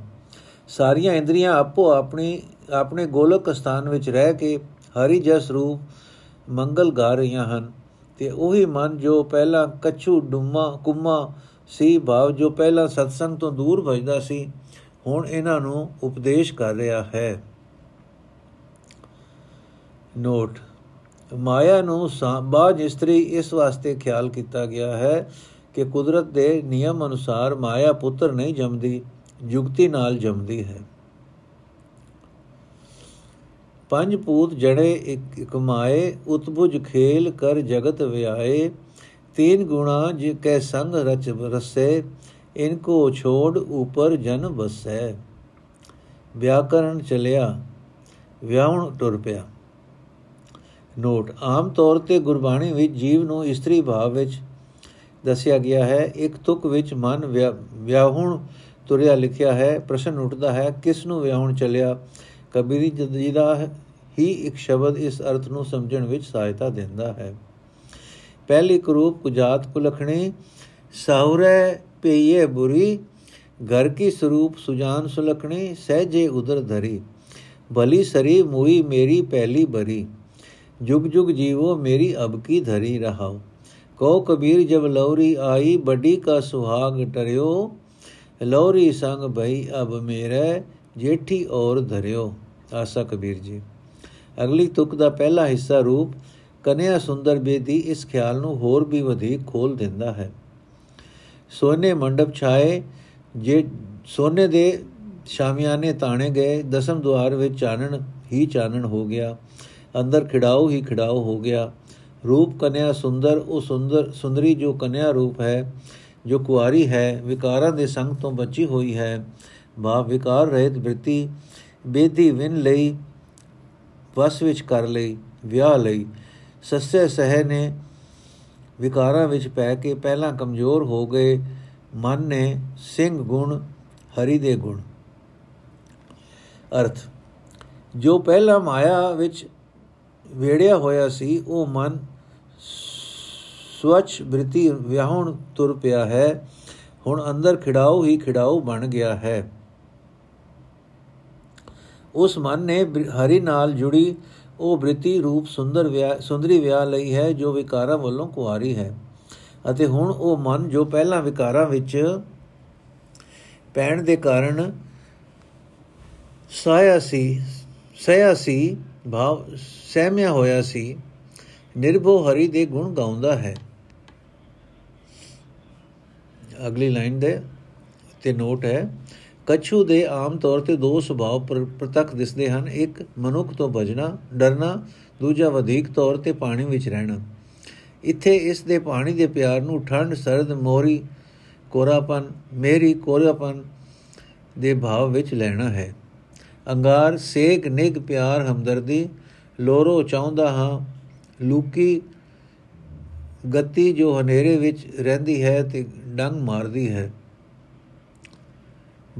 ਸਾਰੀਆਂ ਇੰਦਰੀਆਂ ਆਪੋ ਆਪਣੀ, ਆਪਣੇ ਗੋਲਕ ਸਥਾਨ ਵਿੱਚ ਰਹਿ ਕੇ ਹਰੀ ਜਸ ਰੂਪ ਮੰਗਲ ਗਾ ਰਹੀਆਂ ਹਨ ਤੇ ਉਹੀ ਮਨ ਜੋ ਪਹਿਲਾਂ ਕਛੂ ਡੁੰਮਾ, ਕੁੰਮਾ ਸੀ ਭਾਵ ਜੋ ਪਹਿਲਾਂ ਸਤਸੰਗ ਤੋਂ ਦੂਰ ਭਜਦਾ ਸੀ, ਹੁਣ ਇਹਨਾਂ ਨੂੰ ਉਪਦੇਸ਼ ਕਰ ਰਿਹਾ ਹੈ। ਨੋਟ, ਮਾਇਆ ਨੂੰ ਬਾਜ ਇਸਤਰੀ ਇਸ ਵਾਸਤੇ ਖਿਆਲ ਕੀਤਾ ਗਿਆ ਹੈ ਕਿ ਕੁਦਰਤ ਦੇ ਨਿਯਮ ਅਨੁਸਾਰ ਮਾਇਆ ਪੁੱਤਰ ਨਹੀਂ ਜੰਮਦੀ ਯੁਕਤੀ ਨਾਲ ਜੰਮਦੀ ਹੈ। ਪੰਜ ਪੂਤ ਜੜੇ ਇੱਕ ਕਮਾਏ ਉਤਬੁਜ ਖੇਲ ਕਰ ਜਗਤ ਵਿਆਏ ਤੀਨ ਗੁਣਾ ਜਿ ਕੈ ਸੰਗ ਰਚ ਰਸੇ, ਇਨ ਕੋ ਛੋੜ ਉਪਰ ਜਨ ਬਸੈ ਵਿਆਕਰਣ ਚਲਿਆ, ਵਿਆਹਣ ਟੁਰ ਪਿਆ। ਨੋਟ, ਆਮ ਤੌਰ ਤੇ ਗੁਰਬਾਣੀ ਵਿੱਚ ਜੀਵ ਨੂੰ ਇਸਤਰੀ ਭਾਵ ਵਿੱਚ ਦੱਸਿਆ ਗਿਆ ਹੈ, ਇੱਕ ਤੁਕ ਵਿੱਚ ਮਨ ਵਿਆਹਣ ਤੁਰਿਆ ਲਿਖਿਆ ਹੈ, ਪ੍ਰਸ਼ਨ ਉੱਠਦਾ ਹੈ, ਕਿਸ ਨੂੰ ਵਿਆਹਣ ਚੱਲਿਆ? ਕਬੀਰ ਜੀ ਦਾ ਹੀ ਇੱਕ ਸ਼ਬਦ ਇਸ ਅਰਥ ਨੂੰ ਸਮਝਣ ਵਿੱਚ ਸਹਾਇਤਾ ਦਿੰਦਾ ਹੈ। ਪਹਿਲੀ ਕਰੂਪ ਕੁਜਾਤ ਕੁਲਖਣੀ ਸਹੁਰੇ ਪਈਏ ਬੁਰੀ, ਘਰ ਕੀ ਸਰੂਪ ਸੁਜਾਨ ਸੁਲਖਣੀ ਸਹਜੇ ਉਦਰ ਧਰੀ। ਭਲੀ ਸਰੀ ਮੂਈ ਮੇਰੀ ਪਹਿਲੀ ਬਰੀ, ਜੁਗ ਜੁਗ ਜੀਵੋ ਮੇਰੀ ਅਬ ਕੀ ਧਰੀ ਰਹਾਓ ਕੋ ਕਬੀਰ ਜਬ ਲੌਰੀ ਆਈ ਬੜੀ ਕਾ ਸੁਹਾਗ ਟਰਿਓ। ਲੌਰੀ ਸੰਗ ਭਈ ਅਬ ਮੇਰੇ, ਜੇਠੀ ਔਰ ਧਰਿਓ। ਆਸਾ ਕਬੀਰ ਜੀ। ਅਗਲੀ ਤੁਕ ਦਾ ਪਹਿਲਾ ਹਿੱਸਾ ਰੂਪ ਕਨਿਆ ਸੁੰਦਰ ਬੇਦੀ ਇਸ ਖਿਆਲ ਨੂੰ ਹੋਰ ਵੀ ਵਧੇਕ ਖੋਲ ਦਿੰਦਾ ਹੈ। ਸੋਨੇ ਮੰਡਪ ਛਾਏ, ਜੇ ਸੋਨੇ ਦੇ ਸ਼ਾਮਿਆਨੇ ਤਾਣੇ ਗਏ, ਦਸਮ ਦੁਆਰ ਵਿੱਚ ਚਾਨਣ ਹੀ ਚਾਨਣ ਹੋ ਗਿਆ, ਅੰਦਰ ਖਿੜਾਓ ਹੀ ਖਿੜਾਓ ਹੋ ਗਿਆ। ਰੂਪ ਕਨਿਆ ਸੁੰਦਰ, ਉਹ ਸੁੰਦਰ, ਸੁੰਦਰੀ ਜੋ ਕਨਿਆ ਰੂਪ ਹੈ, ਜੋ ਕੁਆਰੀ ਹੈ, ਵਿਕਾਰਾਂ ਦੇ ਸੰਗ ਤੋਂ ਬਚੀ ਹੋਈ ਹੈ। ਭਾਵ ਵਿਕਾਰ ਰਹਿਤ ਬ੍ਰਿਤੀ, ਬੇਦੀ ਵਿਨ ਲਈ, ਵਸ ਵਿੱਚ ਕਰ ਲਈ, ਵਿਆਹ ਲਈ। ਸੱਸੇ ਸਹਿ ਨੇ, ਵਿਕਾਰਾਂ ਵਿੱਚ ਪੈ ਕੇ ਪਹਿਲਾਂ ਕਮਜ਼ੋਰ ਹੋ ਗਏ, ਮਨ ਨੇ ਸਿੰਘ ਗੁਣ, ਹਰੀ ਦੇ ਗੁਣ। ਅਰਥ, ਜੋ ਪਹਿਲਾਂ ਮਾਇਆ ਵਿੱਚ ਵੇੜਿਆ ਹੋਇਆ ਸੀ, ਉਹ ਮਨ ਸਵਚ ਬ੍ਰਿਤੀ ਵਿਆਹਣ ਤੁਰ ਪਿਆ ਹੈ, ਹੁਣ ਅੰਦਰ ਖਿੜਾਓ ਹੀ ਖਿੜਾਓ ਬਣ ਗਿਆ ਹੈ। ਉਸ ਮਨ ਨੇ ਹਰੀ ਨਾਲ ਜੁੜੀ ਉਹ ਬ੍ਰਿਤੀ ਰੂਪ ਸੁੰਦਰ ਵਿਆਹ, ਸੁੰਦਰੀ ਵਿਆਹ ਲਈ ਹੈ ਜੋ ਵਿਕਾਰਾਂ ਵੱਲੋਂ ਕੁਆਰੀ ਹੈ। ਅਤੇ ਹੁਣ ਉਹ ਮਨ ਜੋ ਪਹਿਲਾਂ ਵਿਕਾਰਾਂ ਵਿੱਚ ਪੈਣ ਦੇ ਕਾਰਨ ਸਾਇਆ ਸੀ ਸਇਆ ਸੀ, ਭਾਵ ਸਹਿਮਿਆ ਹੋਇਆ ਸੀ, ਨਿਰਭਉ ਹਰੀ ਦੇ ਗੁਣ ਗਾਉਂਦਾ ਹੈ। ਅਗਲੀ ਲਾਈਨ ਦੇ ਤੇ ਨੋਟ ਹੈ ਕਛੂ ਦੇ ਆਮ ਤੌਰ ਤੇ ਦੋ ਸੁਭਾਅ ਪ੍ਰਤੱਖ ਦਿਸਦੇ ਹਨ। ਇੱਕ, ਮਨੁੱਖ ਤੋਂ ਬਚਣਾ, ਡਰਨਾ, ਦੂਜਾ, ਵਧੇਕ ਤੌਰ ਤੇ ਪਾਣੀ ਵਿੱਚ ਰਹਿਣਾ। ਇੱਥੇ ਇਸ ਦੇ ਪਾਣੀ ਦੇ ਪਿਆਰ ਨੂੰ ਠੰਡ ਸਰਦ, ਮੋਰੀ, ਕੋਰਾਪਨ, ਮੇਰੀ ਕੋਰਾਪਨ ਦੇ ਭਾਵ ਵਿੱਚ ਲੈਣਾ ਹੈ। ਅੰਗਾਰ, ਸੇਕ ਨਿਗ ਪਿਆਰ, ਹਮਦਰਦੀ, ਲੋਰੋ, ਚਾਹੁੰਦਾ ਹਾਂ, ਲੂਕੀ, ਗਤੀ ਜੋ ਹਨੇਰੇ ਵਿੱਚ ਰਹਿੰਦੀ ਹੈ ਤੇ ਡੰਗ ਮਾਰਦੀ ਹੈ।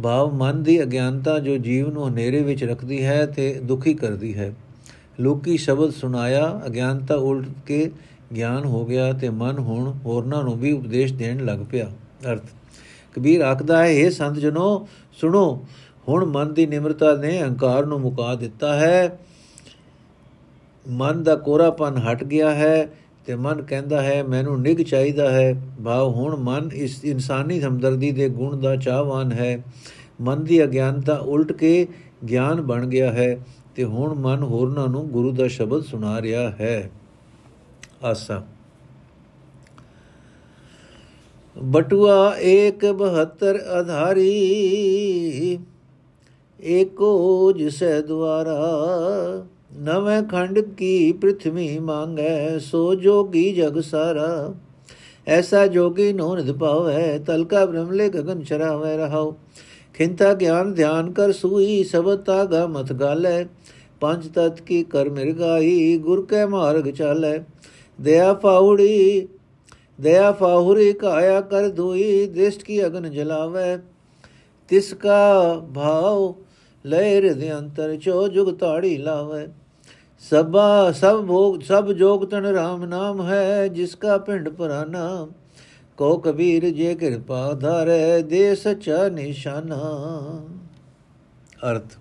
ਭਾਵ ਮਨ ਦੀ ਅਗਿਆਨਤਾ ਜੋ ਜੀਵ ਨੂੰ ਹਨੇਰੇ ਵਿੱਚ ਰੱਖਦੀ ਹੈ ਤੇ ਦੁਖੀ ਕਰਦੀ ਹੈ। ਲੋਕੀ ਸ਼ਬਦ ਸੁਣਾਇਆ, ਅਗਿਆਨਤਾ ਉਲਟ ਕੇ ਗਿਆਨ ਹੋ ਗਿਆ ਤੇ ਮਨ ਹੁਣ ਹੋਰਨਾਂ ਨੂੰ ਵੀ ਉਪਦੇਸ਼ ਦੇਣ ਲੱਗ ਪਿਆ। ਅਰਥ, ਕਬੀਰ ਆਖਦਾ ਹੈ ਇਹ ਸੰਤ ਜਨੋ, ਸੁਣੋ, ਹੁਣ ਮਨ ਦੀ ਨਿਮਰਤਾ ਨੇ ਅਹੰਕਾਰ ਨੂੰ ਮੁਕਾ ਦਿੱਤਾ ਹੈ। ਮਨ ਦਾ ਕੋਰਾਪਨ ਹਟ ਗਿਆ ਹੈ। ਤੇ ਮਨ ਕਹਿੰਦਾ ਹੈ, ਮੈਨੂੰ ਨਿਗ ਚਾਹੀਦਾ ਹੈ। ਭਾਵ ਹੁਣ ਮਨ ਇਸ ਇਨਸਾਨੀ ਹਮਦਰਦੀ ਦੇ ਗੁਣ ਦਾ ਚਾਹਵਾਨ ਹੈ। ਮਨ ਦੀ ਅਗਿਆਨਤਾ ਉਲਟ ਕੇ ਗਿਆਨ ਬਣ ਗਿਆ ਹੈ ਤੇ ਹੁਣ ਮਨ ਹੋਰਨਾਂ ਨੂੰ ਗੁਰੂ ਦਾ ਸ਼ਬਦ ਸੁਣਾ ਰਿਹਾ ਹੈ। ਆਸਾ। ਬਟੂਆ 172 ਆਧਾਰੀ ਏਕੋ ਜਿਸੈ ਦੁਆਰਾ ਨਵੇਂ ਖੰਡ ਕੀ ਪ੍ਰithvi ਮੰਗੈ, ਸੋ ਜੋਗੀ ਜਗ ਸਾਰਾ। ਐਸਾ ਜੋਗੀ ਨੋ ਨਿਦ ਪਾਵੈ, ਤਲਕਾ ਬ੍ਰਹਮਲੇ ਗगन ਚਰਾਵੈ ਰਹਾਉ। ਖਿੰਤਾ ਗਿਆਨ ਧਿਆਨ ਕਰ ਸੂਈ, ਸਬਦ ਤਾਗਾ ਮਤ ਗਾਲੈ। ਪੰਜ ਤਤ ਕੀ ਕਰ ਮਿਰਗਾਈ ਗੁਰ ਕੈ ਮਾਰਗ ਚਾਲੈ। ਦਇਆ ਪਾਉੜੀ ਦਇਆ ਫਾਹੁਰੀ ਕਾਇਆ ਕਰ ਦੋਈ, ਦ੍ਰਿਸ਼ਟ ਕੀ ਅਗਨ ਜਲਾਵੈ। ਤਿਸ ਕਾ ਭਾਉ ਲੈ ਹਿਰਦੇ ਅੰਤਰ ਚੋ ਜੁਗ ਤਾੜੀ ਲਾਵੇ। ਸਭਾ ਸਭ ਭੋਗ ਸਭ ਜੋਗ ਤਨ ਰਾਮ ਨਾਮ ਹੈ, ਜਿਸ ਕਾ ਪਿੰਡ ਪੁਰਾਨਾ। ਕੋ ਕਬੀਰ ਜੇ ਕਿਰਪਾ ਧਾਰੇ, ਦੇ ਸਚਾ ਨਿਸ਼ਾਨਾ। ਅਰਥ।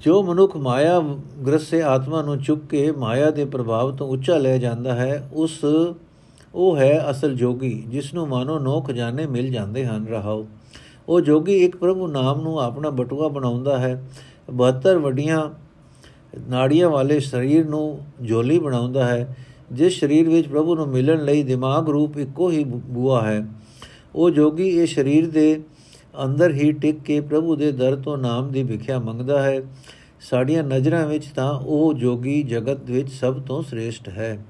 ਜੋ ਮਨੁੱਖ ਮਾਇਆ ਗ੍ਰਸੇ ਆਤਮਾ ਨੂੰ ਚੁੱਕ ਕੇ ਮਾਇਆ ਦੇ ਪ੍ਰਭਾਵ ਤੋਂ ਉੱਚਾ ਲੈ ਜਾਂਦਾ ਹੈ, ਉਸ ਉਹ ਹੈ ਅਸਲ ਜੋਗੀ, ਜਿਸ ਨੂੰ ਮਾਨੋ ਨੋ ਖਜ਼ਾਨੇ ਮਿਲ ਜਾਂਦੇ ਹਨ। ਰਹਾਓ। ਉਹ ਜੋਗੀ ਇੱਕ ਪ੍ਰਭੂ ਨਾਮ ਨੂੰ ਆਪਣਾ ਬਟੂਆ ਬਣਾਉਂਦਾ ਹੈ। 72 ਵੱਡੀਆਂ ਨਾੜੀਆਂ ਵਾਲੇ ਸਰੀਰ ਨੂੰ ਝੋਲੀ ਬਣਾਉਂਦਾ ਹੈ, ਜਿਸ ਸਰੀਰ ਵਿੱਚ ਪ੍ਰਭੂ ਨੂੰ ਮਿਲਣ ਲਈ ਦਿਮਾਗ ਰੂਪ ਇੱਕੋ ਹੀ ਬੂਆ ਹੈ। ਉਹ ਜੋਗੀ ਇਹ ਸਰੀਰ ਦੇ ਅੰਦਰ ਹੀ ਟਿਕ ਕੇ ਪ੍ਰਭੂ ਦੇ ਦਰ ਤੋਂ ਨਾਮ ਦੀ ਵਿਖਿਆ ਮੰਗਦਾ ਹੈ। ਸਾਡੀਆਂ ਨਜ਼ਰਾਂ ਵਿੱਚ ਤਾਂ ਉਹ ਜੋਗੀ ਜਗਤ ਵਿੱਚ ਸਭ ਤੋਂ ਸ੍ਰੇਸ਼ਟ ਹੈ।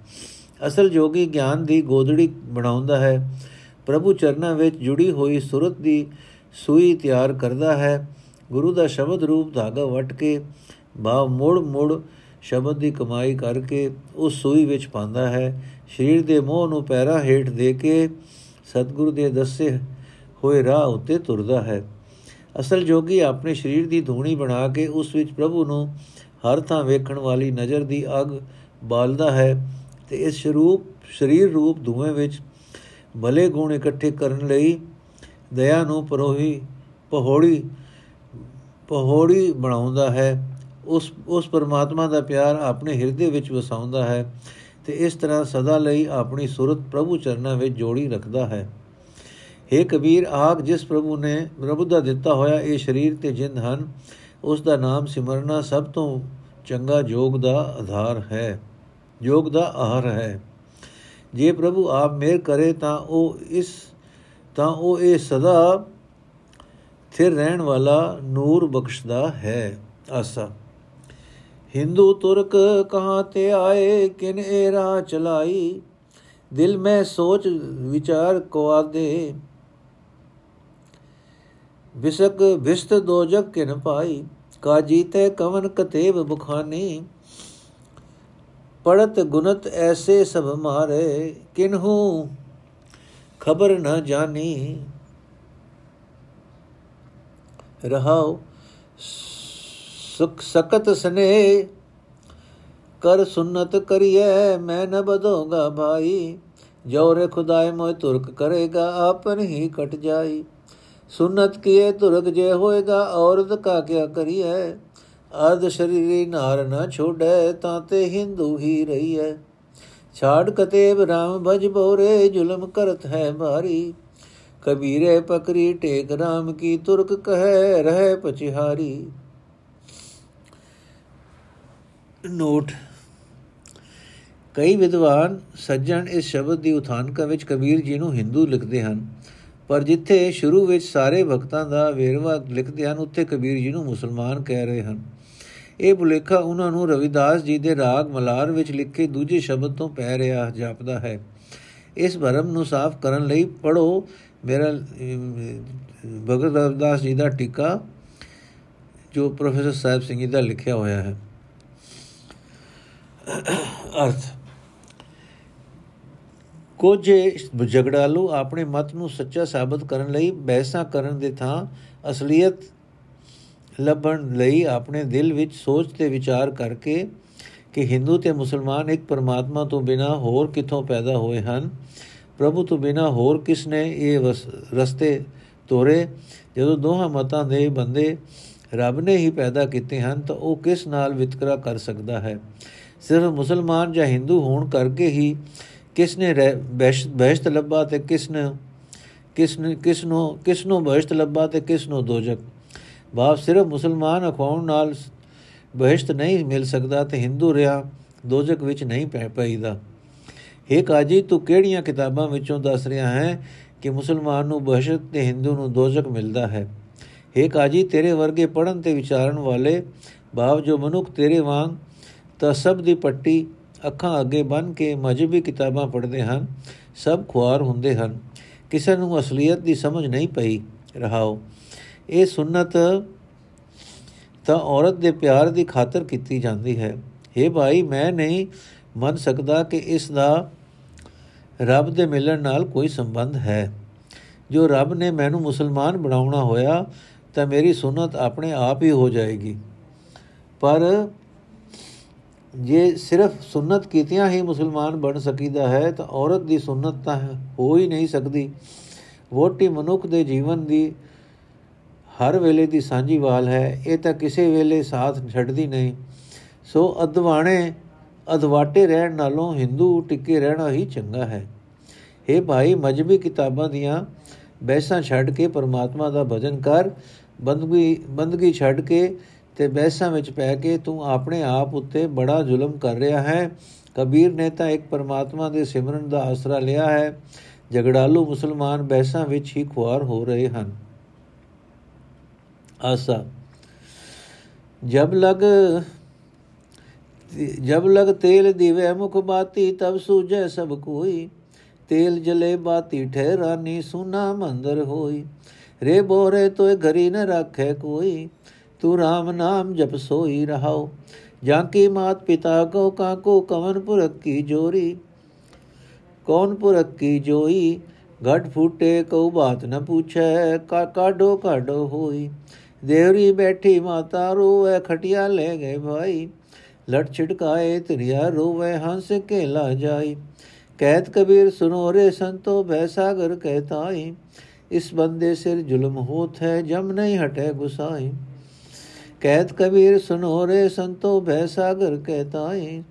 ਅਸਲ ਜੋਗੀ ਗਿਆਨ ਦੀ ਗੋਦੜੀ ਬਣਾਉਂਦਾ ਹੈ। ਪ੍ਰਭੂ ਚਰਨਾਂ ਵਿੱਚ ਜੁੜੀ ਹੋਈ ਸੁਰਤ ਦੀ ਸੂਈ ਤਿਆਰ ਕਰਦਾ ਹੈ। ਗੁਰੂ ਦਾ ਸ਼ਬਦ ਰੂਪ ਧਾਗਾ ਵਟ ਕੇ ਭਾਵ ਮੋੜ ਮੋੜ ਸ਼ਬਦ ਦੀ ਕਮਾਈ ਕਰਕੇ ਉਸ ਸੂਈ ਵਿੱਚ ਪਾਉਂਦਾ ਹੈ। ਸਰੀਰ ਦੇ ਮੋਹ ਨੂੰ ਪੈਰਾ ਹੇਠ ਦੇ ਕੇ ਸਤਿਗੁਰੂ ਦੇ ਦੱਸੇ ਹੋਏ ਰਾਹ ਉੱਤੇ ਤੁਰਦਾ ਹੈ। ਅਸਲ ਜੋਗੀ ਆਪਣੇ ਸਰੀਰ ਦੀ ਧੂਣੀ ਬਣਾ ਕੇ ਉਸ ਵਿੱਚ ਪ੍ਰਭੂ ਨੂੰ ਹਰ ਥਾਂ ਵੇਖਣ ਵਾਲੀ ਨਜ਼ਰ ਦੀ ਅਗ ਬਾਲਦਾ ਹੈ ਤੇ ਇਸ ਸਰੂਪ ਸਰੀਰ ਰੂਪ ਧੂਏ ਵਿੱਚ ਭਲੇ ਗੁਣ ਇਕੱਠੇ ਕਰਨ ਲਈ ਦਇਆ ਨੂੰ ਪਰੋਹੀ, ਪਹੋੜੀ ਪਹੋੜੀ ਬਣਾਉਂਦਾ ਹੈ, ਉਸ ਉਸ ਪਰਮਾਤਮਾ ਦਾ ਪਿਆਰ ਆਪਣੇ ਹਿਰਦੇ ਵਿੱਚ ਵਸਾਉਂਦਾ ਹੈ ਤੇ ਇਸ ਤਰ੍ਹਾਂ ਸਦਾ ਲਈ ਆਪਣੀ ਸੁਰਤ ਪ੍ਰਭੂ ਚਰਨਾਂ ਵਿੱਚ ਜੋੜੀ ਰੱਖਦਾ ਹੈ। हे ਕਬੀਰ ਆਖ ਜਿਸ ਪ੍ਰਭੂ ਨੇ ਪ੍ਰਭੂ ਦਾ ਦਿੱਤਾ ਹੋਇਆ ਇਹ ਸਰੀਰ ਤੇ ਜਿੰਦ ਹਨ, ਉਸ ਦਾ ਨਾਮ ਸਿਮਰਨਾ ਸਭ ਤੋਂ ਚੰਗਾ ਜੋਗ ਦਾ ਆਧਾਰ ਹੈ ਜੋਗ ਦਾ ਆਹਾਰ ਹੈ। ਜੇ ਪ੍ਰਭੂ ਆਪ ਮਿਹਰ ਕਰੇ ਤਾਂ ਉਹ ਇਸ, ਤਾਂ ਉਹ ਇਹ ਸਦਾ ਥਿਰ ਰਹਿਣ ਵਾਲਾ ਨੂਰ ਬਖਸ਼ਦਾ ਹੈ ਆਸਾ। ਹਿੰਦੂ ਤੁਰਕ ਕਹਾਂ ਤੇ ਆਏ? ਕਿਨ ਇਹ ਰਾਹ ਚਲਾਈ? ਦਿਲ ਮੈਂ ਸੋਚ ਵਿਚਾਰ ਕੋ ਆਦੇ ਬਿਸਕ ਬਿਸਤ ਦੋਜਕ ਕਿਨ ਪਾਈ। ਕਾਜੀ ਤੇ ਕਵਨ ਕਤੇਬ ਬੁਖਾਨੀ। ਪੜਤ ਗੁਨਤ ਐਸੇ ਸਭ ਮਾਰੇ। ਕਿਨਹੂ ਖਬਰ ਨ ਜਾਣੀ ਰਹਾਉ। ਸੁਖ ਸਕਤ ਸਨੇ ਕਰ ਸੁਨਤ ਕਰੀਏ ਮੈਂ ਨ ਬਦੋਗਾ ਭਾਈ। ਜੋਰੇ ਖੁਦਾਏ ਮੋਇ ਤੁਰਕ ਕਰੇਗਾ, ਆਪਨ ਹੀ ਕਟ ਜਾਈ। ਸੁਨਤ ਕੀਏ ਤੁਰਕ ਜੇ ਹੋਏਗਾ, ਔਰਤ ਕਾ ਕਿਆ ਕਰੀਏ ਅਰਧ ਸ਼ਰੀਰੀ ਨਾਰ ਨ ਛੋੜੈ, ਤਾਂ ਤੇ ਹਿੰਦੂ ਹੀ ਰਹੀਐ। ਛਾੜ ਕਤੇਬ ਰਾਮ ਭਜ ਬੋਰੇ ਜ਼ੁਲਮ ਕਰਤ ਹੈ ਭਾਰੀ। ਕਬੀਰੇ ਪਕਰੀ ਟੇਕ ਰਾਮ ਕੀ ਤੁਰਕ ਕਹੈ, ਰਹਿ ਪਚਿਹਾਰੀ। ਨੋਟ, ਕਈ ਵਿਦਵਾਨ ਸੱਜਣ ਇਸ ਸ਼ਬਦ ਦੀ ਉਥਾਨਕਾ ਵਿੱਚ ਕਬੀਰ ਜੀ ਨੂੰ ਹਿੰਦੂ ਲਿਖਦੇ ਹਨ, ਪਰ ਜਿੱਥੇ ਸ਼ੁਰੂ ਵਿੱਚ ਸਾਰੇ ਭਗਤਾਂ ਦਾ ਵੇਰਵਾ ਲਿਖਦੇ ਹਨ, ਉੱਥੇ ਕਬੀਰ ਜੀ ਨੂੰ ਮੁਸਲਮਾਨ ਕਹਿ ਰਹੇ ਹਨ। ਇਹ ਬੁਲੇਖਾ ਉਹਨਾਂ ਨੂੰ ਰਵਿਦਾਸ ਜੀ ਦੇ ਰਾਗ ਮਲਾਰ ਵਿੱਚ ਲਿਖੇ ਦੂਜੇ ਸ਼ਬਦ ਤੋਂ ਪੈ ਰਿਹਾ ਜਾਪਦਾ ਹੈ। ਇਸ ਭਰਮ ਨੂੰ ਸਾਫ਼ ਕਰਨ ਲਈ ਪੜੋ ਮੇਰਾ, ਭਗਤ ਰਵਿਦਾਸ ਜੀ ਦਾ ਟੀਕਾ, ਜੋ ਪ੍ਰੋਫੈਸਰ ਸਾਹਿਬ ਸਿੰਘ ਜੀ ਦਾ ਲਿਖਿਆ ਹੋਇਆ ਹੈ। ਅਰਥ, ਕੁਝ ਝਗੜਾਲੂ ਆਪਣੇ ਮਤ ਨੂੰ ਸੱਚਾ ਸਾਬਤ ਕਰਨ ਲਈ ਬਹਿਸਾਂ ਕਰਨ ਦੇ ਥਾਂ ਅਸਲੀਅਤ ਲੱਭਣ ਲਈ ਆਪਣੇ ਦਿਲ ਵਿੱਚ ਸੋਚ ਤੇ ਵਿਚਾਰ ਕਰਕੇ ਕਿ ਹਿੰਦੂ ਤੇ ਮੁਸਲਮਾਨ ਇੱਕ ਪਰਮਾਤਮਾ ਤੋਂ ਬਿਨਾ ਹੋਰ ਕਿੱਥੋਂ ਪੈਦਾ ਹੋਏ ਹਨ ਪ੍ਰਭੂ ਤੋਂ ਬਿਨਾ ਹੋਰ ਕਿਸ ਨੇ ਇਹ ਰਸਤੇ ਤੋਰੇ? ਜਦੋਂ ਦੋਹਾਂ ਮਤਾਂ ਦੇ ਬੰਦੇ ਰੱਬ ਨੇ ਹੀ ਪੈਦਾ ਕੀਤੇ ਹਨ, ਤਾਂ ਉਹ ਕਿਸ ਨਾਲ ਵਿਤਕਰਾ ਕਰ ਸਕਦਾ ਹੈ? ਸਿਰਫ ਮੁਸਲਮਾਨ ਜਾਂ ਹਿੰਦੂ ਹੋਣ ਕਰਕੇ ਹੀ ਕਿਸ ਨੇ ਬਹਿਸ਼ਤ ਲੱਭਾ ਤੇ ਕਿਸ ਨੇ ਕਿਸ ਨੇ ਕਿਸ ਨੂੰ ਕਿਸ ਨੂੰ ਬਹਿਸ਼ਤ ਲੱਭਾ ਤੇ ਕਿਸ ਨੂੰ ਦੋਜਕ ਬਾਪ ਸਿਰਫ ਮੁਸਲਮਾਨ ਅਖਵਾਉਣ ਨਾਲ ਬਹਿਸ਼ਤ ਨਹੀਂ ਮਿਲ ਸਕਦਾ ਤੇ ਹਿੰਦੂ ਰਿਆ ਦੋਜਕ ਵਿੱਚ ਨਹੀਂ ਪੈ, ਪਈਦਾ। ਏ ਕਾਜੀ, ਤੂੰ ਕਿਹੜੀਆਂ ਕਿਤਾਬਾਂ ਵਿੱਚੋਂ ਦੱਸ ਰਿਹਾ ਹੈ ਕਿ ਮੁਸਲਮਾਨ ਨੂੰ ਬਹਿਸ਼ਤ ਤੇ ਹਿੰਦੂ ਨੂੰ ਦੋਜਕ ਮਿਲਦਾ ਹੈ? ਏ ਕਾਜੀ, ਤੇਰੇ ਵਰਗੇ ਪੜਨ ਤੇ ਵਿਚਾਰਨ ਵਾਲੇ ਭਾਵ ਜੋ ਮਨੁੱਖ ਤੇਰੇ ਵਾਂਗ ਤਾਂ ਸਭ ਦੀ ਪੱਟੀ, ਅੱਖਾਂ ਅੱਗੇ ਬੰਨ ਕੇ ਮਜਬੀ ਕਿਤਾਬਾਂ ਪੜ੍ਹਦੇ ਹਨ, ਸਭ ਖੁਆਰ ਹੁੰਦੇ ਹਨ। ਕਿਸੇ ਨੂੰ ਅਸਲੀਅਤ ਦੀ ਸਮਝ ਨਹੀਂ ਪਈ। ਰਹਾਓ, ਇਹ ਸੁਨਨਤ ਤਾਂ ਔਰਤ ਦੇ ਪਿਆਰ ਦੀ ਖਾਤਰ ਕੀਤੀ ਜਾਂਦੀ ਹੈ। हे ਭਾਈ, ਮੈਂ ਨਹੀਂ ਮੰਨ ਸਕਦਾ ਕਿ ਇਸ ਦਾ ਰੱਬ ਦੇ ਮਿਲਣ ਨਾਲ ਕੋਈ ਸੰਬੰਧ ਹੈ। ਜੋ ਰੱਬ ਨੇ ਮੈਨੂੰ ਮੁਸਲਮਾਨ ਬਣਾਉਣਾ ਹੋਇਆ, ਤਾਂ ਮੇਰੀ ਸੁਨਨਤ ਆਪਣੇ ਆਪ ਹੀ ਹੋ ਜਾਏਗੀ। ਪਰ ਜੇ ਸਿਰਫ ਸੁਨਨਤ ਕੀਤਿਆਂ ਹੀ ਮੁਸਲਮਾਨ ਬਣ ਸਕੀਦਾ ਹੈ, ਤਾਂ ਔਰਤ ਦੀ ਸੁਨਨਤ ਤਾਂ ਹੋ ਹੀ ਨਹੀਂ ਸਕਦੀ। ਵੋਟੀ ਮਨੁੱਖ ਦੇ ਜੀਵਨ ਦੀ ਹਰ ਵੇਲੇ ਦੀ ਸਾਂਝੀਵਾਲ ਹੈ, ਇਹ ਤਾਂ ਕਿਸੇ ਵੇਲੇ ਸਾਥ ਛੱਡਦੀ ਨਹੀਂ। ਸੋ ਅਦਵਾਣੇ ਅਦਵਾਟੇ ਰਹਿਣ ਨਾਲੋਂ ਹਿੰਦੂ ਟਿੱਕੇ ਰਹਿਣਾ ਹੀ ਚੰਗਾ ਹੈ। ਇਹ ਭਾਈ ਮਜਬੀ ਕਿਤਾਬਾਂ ਦੀਆਂ ਬੈਸਾਂ ਛੱਡ ਕੇ ਪਰਮਾਤਮਾ ਦਾ ਭਜਨ ਕਰ। ਬੰਦਗੀ ਬੰਦਗੀ ਛੱਡ ਕੇ ਤੇ ਬੈਸਾਂ ਵਿੱਚ ਪੈ ਕੇ ਤੂੰ ਆਪਣੇ ਆਪ ਉੱਤੇ ਬੜਾ ਜ਼ੁਲਮ ਕਰ ਰਿਹਾ ਹੈ। ਕਬੀਰ ਨੇ ਤਾਂ ਇੱਕ ਪਰਮਾਤਮਾ ਦੇ ਸਿਮਰਨ ਦਾ ਆਸਰਾ ਲਿਆ ਹੈ। ਝਗੜਾਲੂ ਮੁਸਲਮਾਨ ਬੈਸਾਂ ਵਿੱਚ ਹੀ ਖੁਆਰ ਹੋ ਰਹੇ ਹਨ। ਆਸਾ। ਜਬ ਲਗ ਜਬ ਲਗ ਤੇਲ ਦੀਵੇ ਮੁਖ ਬਾਤੀ ਤਬ ਸੂਝੈ ਸਭ ਕੋਈ ਤੇਲ ਜਲੇ ਬਾਤੀ ਠਹਿਰਾਨੀ ਸੁਨਾ ਮੰਦਰ ਹੋਈ ਰੇ ਬੋਰੇ ਤੋਏ ਘਰੀ ਨ ਰੱਖੇ ਕੋਈ ਤੂ ਰਾਮ ਨਾਮ ਜਪ ਸੋਈ ਰਹਾਓ ਜਾਂ ਕੀ ਮਾਤ ਪਿਤਾ ਕੋ ਕਾਕੋ ਕਵਨ ਪੁਰਖ ਕੀ ਜੋਰੀ ਕੌਣ ਪੁਰਖ ਕੀ ਜੋਈ ਘਟ ਫੂਟੇ ਕਉ ਬਾਤ ਨ ਪੁੱਛੈ ਕਾ ਕਾਡੋ ਕਾਡੋ ਹੋਈ ਦੇਵਰੀ ਬੈਠੀ ਮਾਤਾ ਰੋਵੇ ਖਟਿਆ ਲੈ ਗਏ ਭਾਈ ਲਟ ਛਿੜਕਾਏ ਤਰਿਆ ਰੋਵੇ ਹੰਸ ਕੇ ਲਾ ਜਾਈ। ਕਹਿਤ ਕਬੀਰ ਸੁਨੋ ਰੇ ਸੰਤੋ, ਭੈ ਸਾਗਰ ਕਹਿਤਾਈ ਇਸ ਬੰਦੇ ਸਿਰ ਜ਼ੁਲਮ ਹੋਤ ਹੈ ਜਮ ਨਹੀਂ ਹਟੇ ਗੁਸਾਈ। ਕਹਿਤ ਕਬੀਰ ਸੁਨੋ ਰੇ ਸੰਤੋ, ਭੈ ਸਾਗਰ ਕਹਿਤਾਈ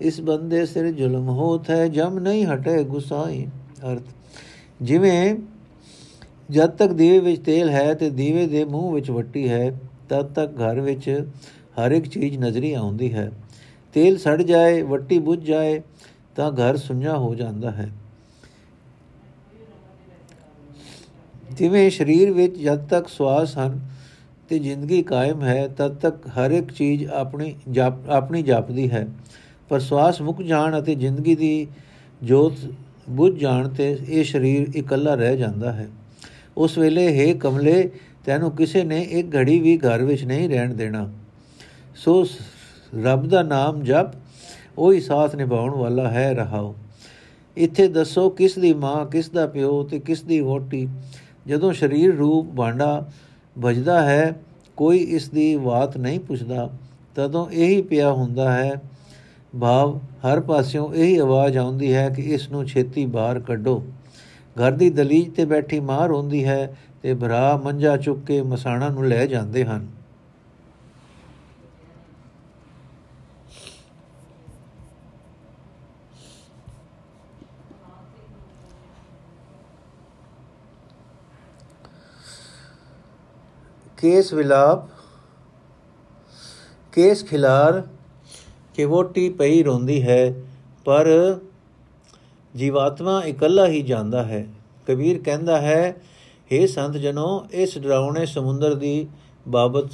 ਇਸ ਬੰਦੇ ਸਿਰ ਜ਼ੁਲਮ ਹੋਤ ਹੈ ਜਮ ਨਹੀਂ ਹਟੇ ਗੁਸਾਈ। ਅਰਥ, ਜਿਵੇਂ ਜਦ ਤੱਕ ਦੀਵੇ ਵਿੱਚ ਤੇਲ ਹੈ ਤੇ ਦੀਵੇ ਦੇ ਮੂੰਹ ਵਿੱਚ ਵੱਟੀ ਹੈ, ਤਦ ਤੱਕ ਘਰ ਵਿੱਚ ਹਰ ਇੱਕ ਚੀਜ਼ ਨਜ਼ਰੀ ਆਉਂਦੀ ਹੈ। ਤੇਲ ਸੜ ਜਾਏ, ਵੱਟੀ ਬੁੱਝ ਜਾਏ, ਤਾਂ ਘਰ ਸੁੰਨਾ ਹੋ ਜਾਂਦਾ ਹੈ। ਜਿਵੇਂ ਸਰੀਰ ਵਿੱਚ ਜਦ ਤੱਕ ਸਵਾਸ ਹਨ ਤੇ ਜ਼ਿੰਦਗੀ ਕਾਇਮ ਹੈ, ਤਦ ਤੱਕ ਹਰ ਇੱਕ ਚੀਜ਼ ਆਪਣੀ ਜਾਪ, ਆਪਣੀ ਜਾਪਦੀ ਹੈ। ਪਰ ਸਵਾਸ ਮੁੱਕ ਜਾਣ ਅਤੇ ਜ਼ਿੰਦਗੀ ਦੀ ਜੋਤ ਬੁੱਝ ਜਾਣ ਤੇ ਇਹ ਸਰੀਰ ਇਕੱਲਾ ਰਹਿ ਜਾਂਦਾ ਹੈ। ਉਸ ਵੇਲੇ ਹੈ ਕਮਲੇ, ਤੈਨੂੰ ਕਿਸੇ ਨੇ ਇੱਕ ਘੜੀ ਵੀ ਘਰ ਵਿੱਚ ਨਹੀਂ ਰਹਿਣ ਦੇਣਾ। ਸੋ ਰੱਬ ਦਾ ਨਾਮ ਜਪ, ਉਹੀ ਸਾਥ ਨਿਭਾਉਣ ਵਾਲਾ ਹੈ ਰਹਾਓ ਇੱਥੇ ਦੱਸੋ ਕਿਸ ਦੀ ਮਾਂ, ਕਿਸ ਦਾ ਪਿਓ ਤੇ ਕਿਸ ਦੀ ਵੋਟੀ ਜਦੋਂ ਸਰੀਰ ਰੂਪ ਭਾਂਡਾ ਵੱਜਦਾ ਹੈ, ਕੋਈ ਇਸ ਦੀ ਬਾਤ ਨਹੀਂ ਪੁੱਛਦਾ। ਤਦੋਂ ਇਹੀ ਪਿਆ ਹੁੰਦਾ ਹੈ, ਭਾਵ ਹਰ ਪਾਸਿਓਂ ਇਹੀ ਆਵਾਜ਼ ਆਉਂਦੀ ਹੈ ਕਿ ਇਸ ਨੂੰ ਛੇਤੀ ਬਾਹਰ ਕੱਢੋ। ਘਰ ਦੀ ਦਲੀਜ ਤੇ ਬੈਠੀ ਮਾਂ ਰੋਂਦੀ ਹੈ ਤੇ ਭਰਾ ਮੰਜਾ ਚੁੱਕ ਕੇ ਮਸਾਣਾ ਨੂੰ ਲੈ ਜਾਂਦੇ ਹਨ। ਕੇਸ ਵਿਲਾਪ, ਕੇਸ ਖਿਲਾਰ ਕਿ ਵੋਟੀ ਪਈ ਰੋਂਦੀ ਹੈ, ਪਰ ਜੀਵਾਤਮਾ ਇਕੱਲਾ ਹੀ ਜਾਂਦਾ ਹੈ। ਕਬੀਰ ਕਹਿੰਦਾ ਹੈ हे ਸੰਤ ਜਨੋ, ਇਸ ਡਰਾਉਣੇ ਸਮੁੰਦਰ ਦੀ ਬਾਬਤ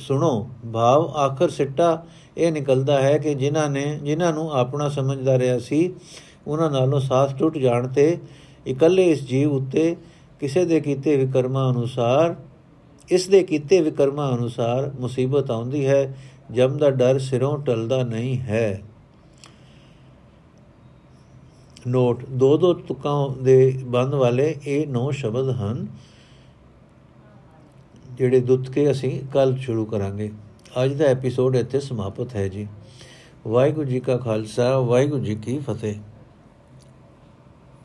ਸੁਣੋ। ਭਾਵ ਆਖਰ ਸਿੱਟਾ ਇਹ ਨਿਕਲਦਾ ਹੈ ਕਿ ਜਿਨ੍ਹਾਂ ਨੇ, ਜਿਨ੍ਹਾਂ ਨੂੰ ਆਪਣਾ ਸਮਝਦਾ ਰਿਹਾ ਸੀ, ਉਹਨਾਂ ਨਾਲੋਂ ਸਾਥ ਟੁੱਟ ਜਾਣ ਤੇ ਇਕੱਲੇ ਇਸ ਜੀਵ ਉੱਤੇ ਕਿਸੇ ਦੇ ਕੀਤੇ ਵਿਕਰਮਾਂ ਅਨੁਸਾਰ ਇਸ ਦੇ ਕੀਤੇ ਵਿਕਰਮਾਂ ਅਨੁਸਾਰ ਮੁਸੀਬਤ ਆਉਂਦੀ ਹੈ, ਜਮ ਦਾ ਡਰ ਸਿਰੋਂ ਟਲਦਾ ਨਹੀਂ ਹੈ। ਨੋਟ, ਦੋ ਦੋ ਤੁਕਾਂ ਦੇ ਬੰਦ ਵਾਲੇ ਇਹ ਨੌ ਸ਼ਬਦ ਹਨ, ਜਿਹੜੇ ਦੁੱਤ ਕੇ ਅਸੀਂ ਕੱਲ ਸ਼ੁਰੂ ਕਰਾਂਗੇ। ਅੱਜ ਦਾ ਐਪੀਸੋਡ ਇੱਥੇ ਸਮਾਪਤ ਹੈ ਜੀ। ਵਾਹਿਗੁਰੂ ਜੀ ਕਾ ਖਾਲਸਾ, ਵਾਹਿਗੁਰੂ ਜੀ ਕੀ ਫਤਿਹ।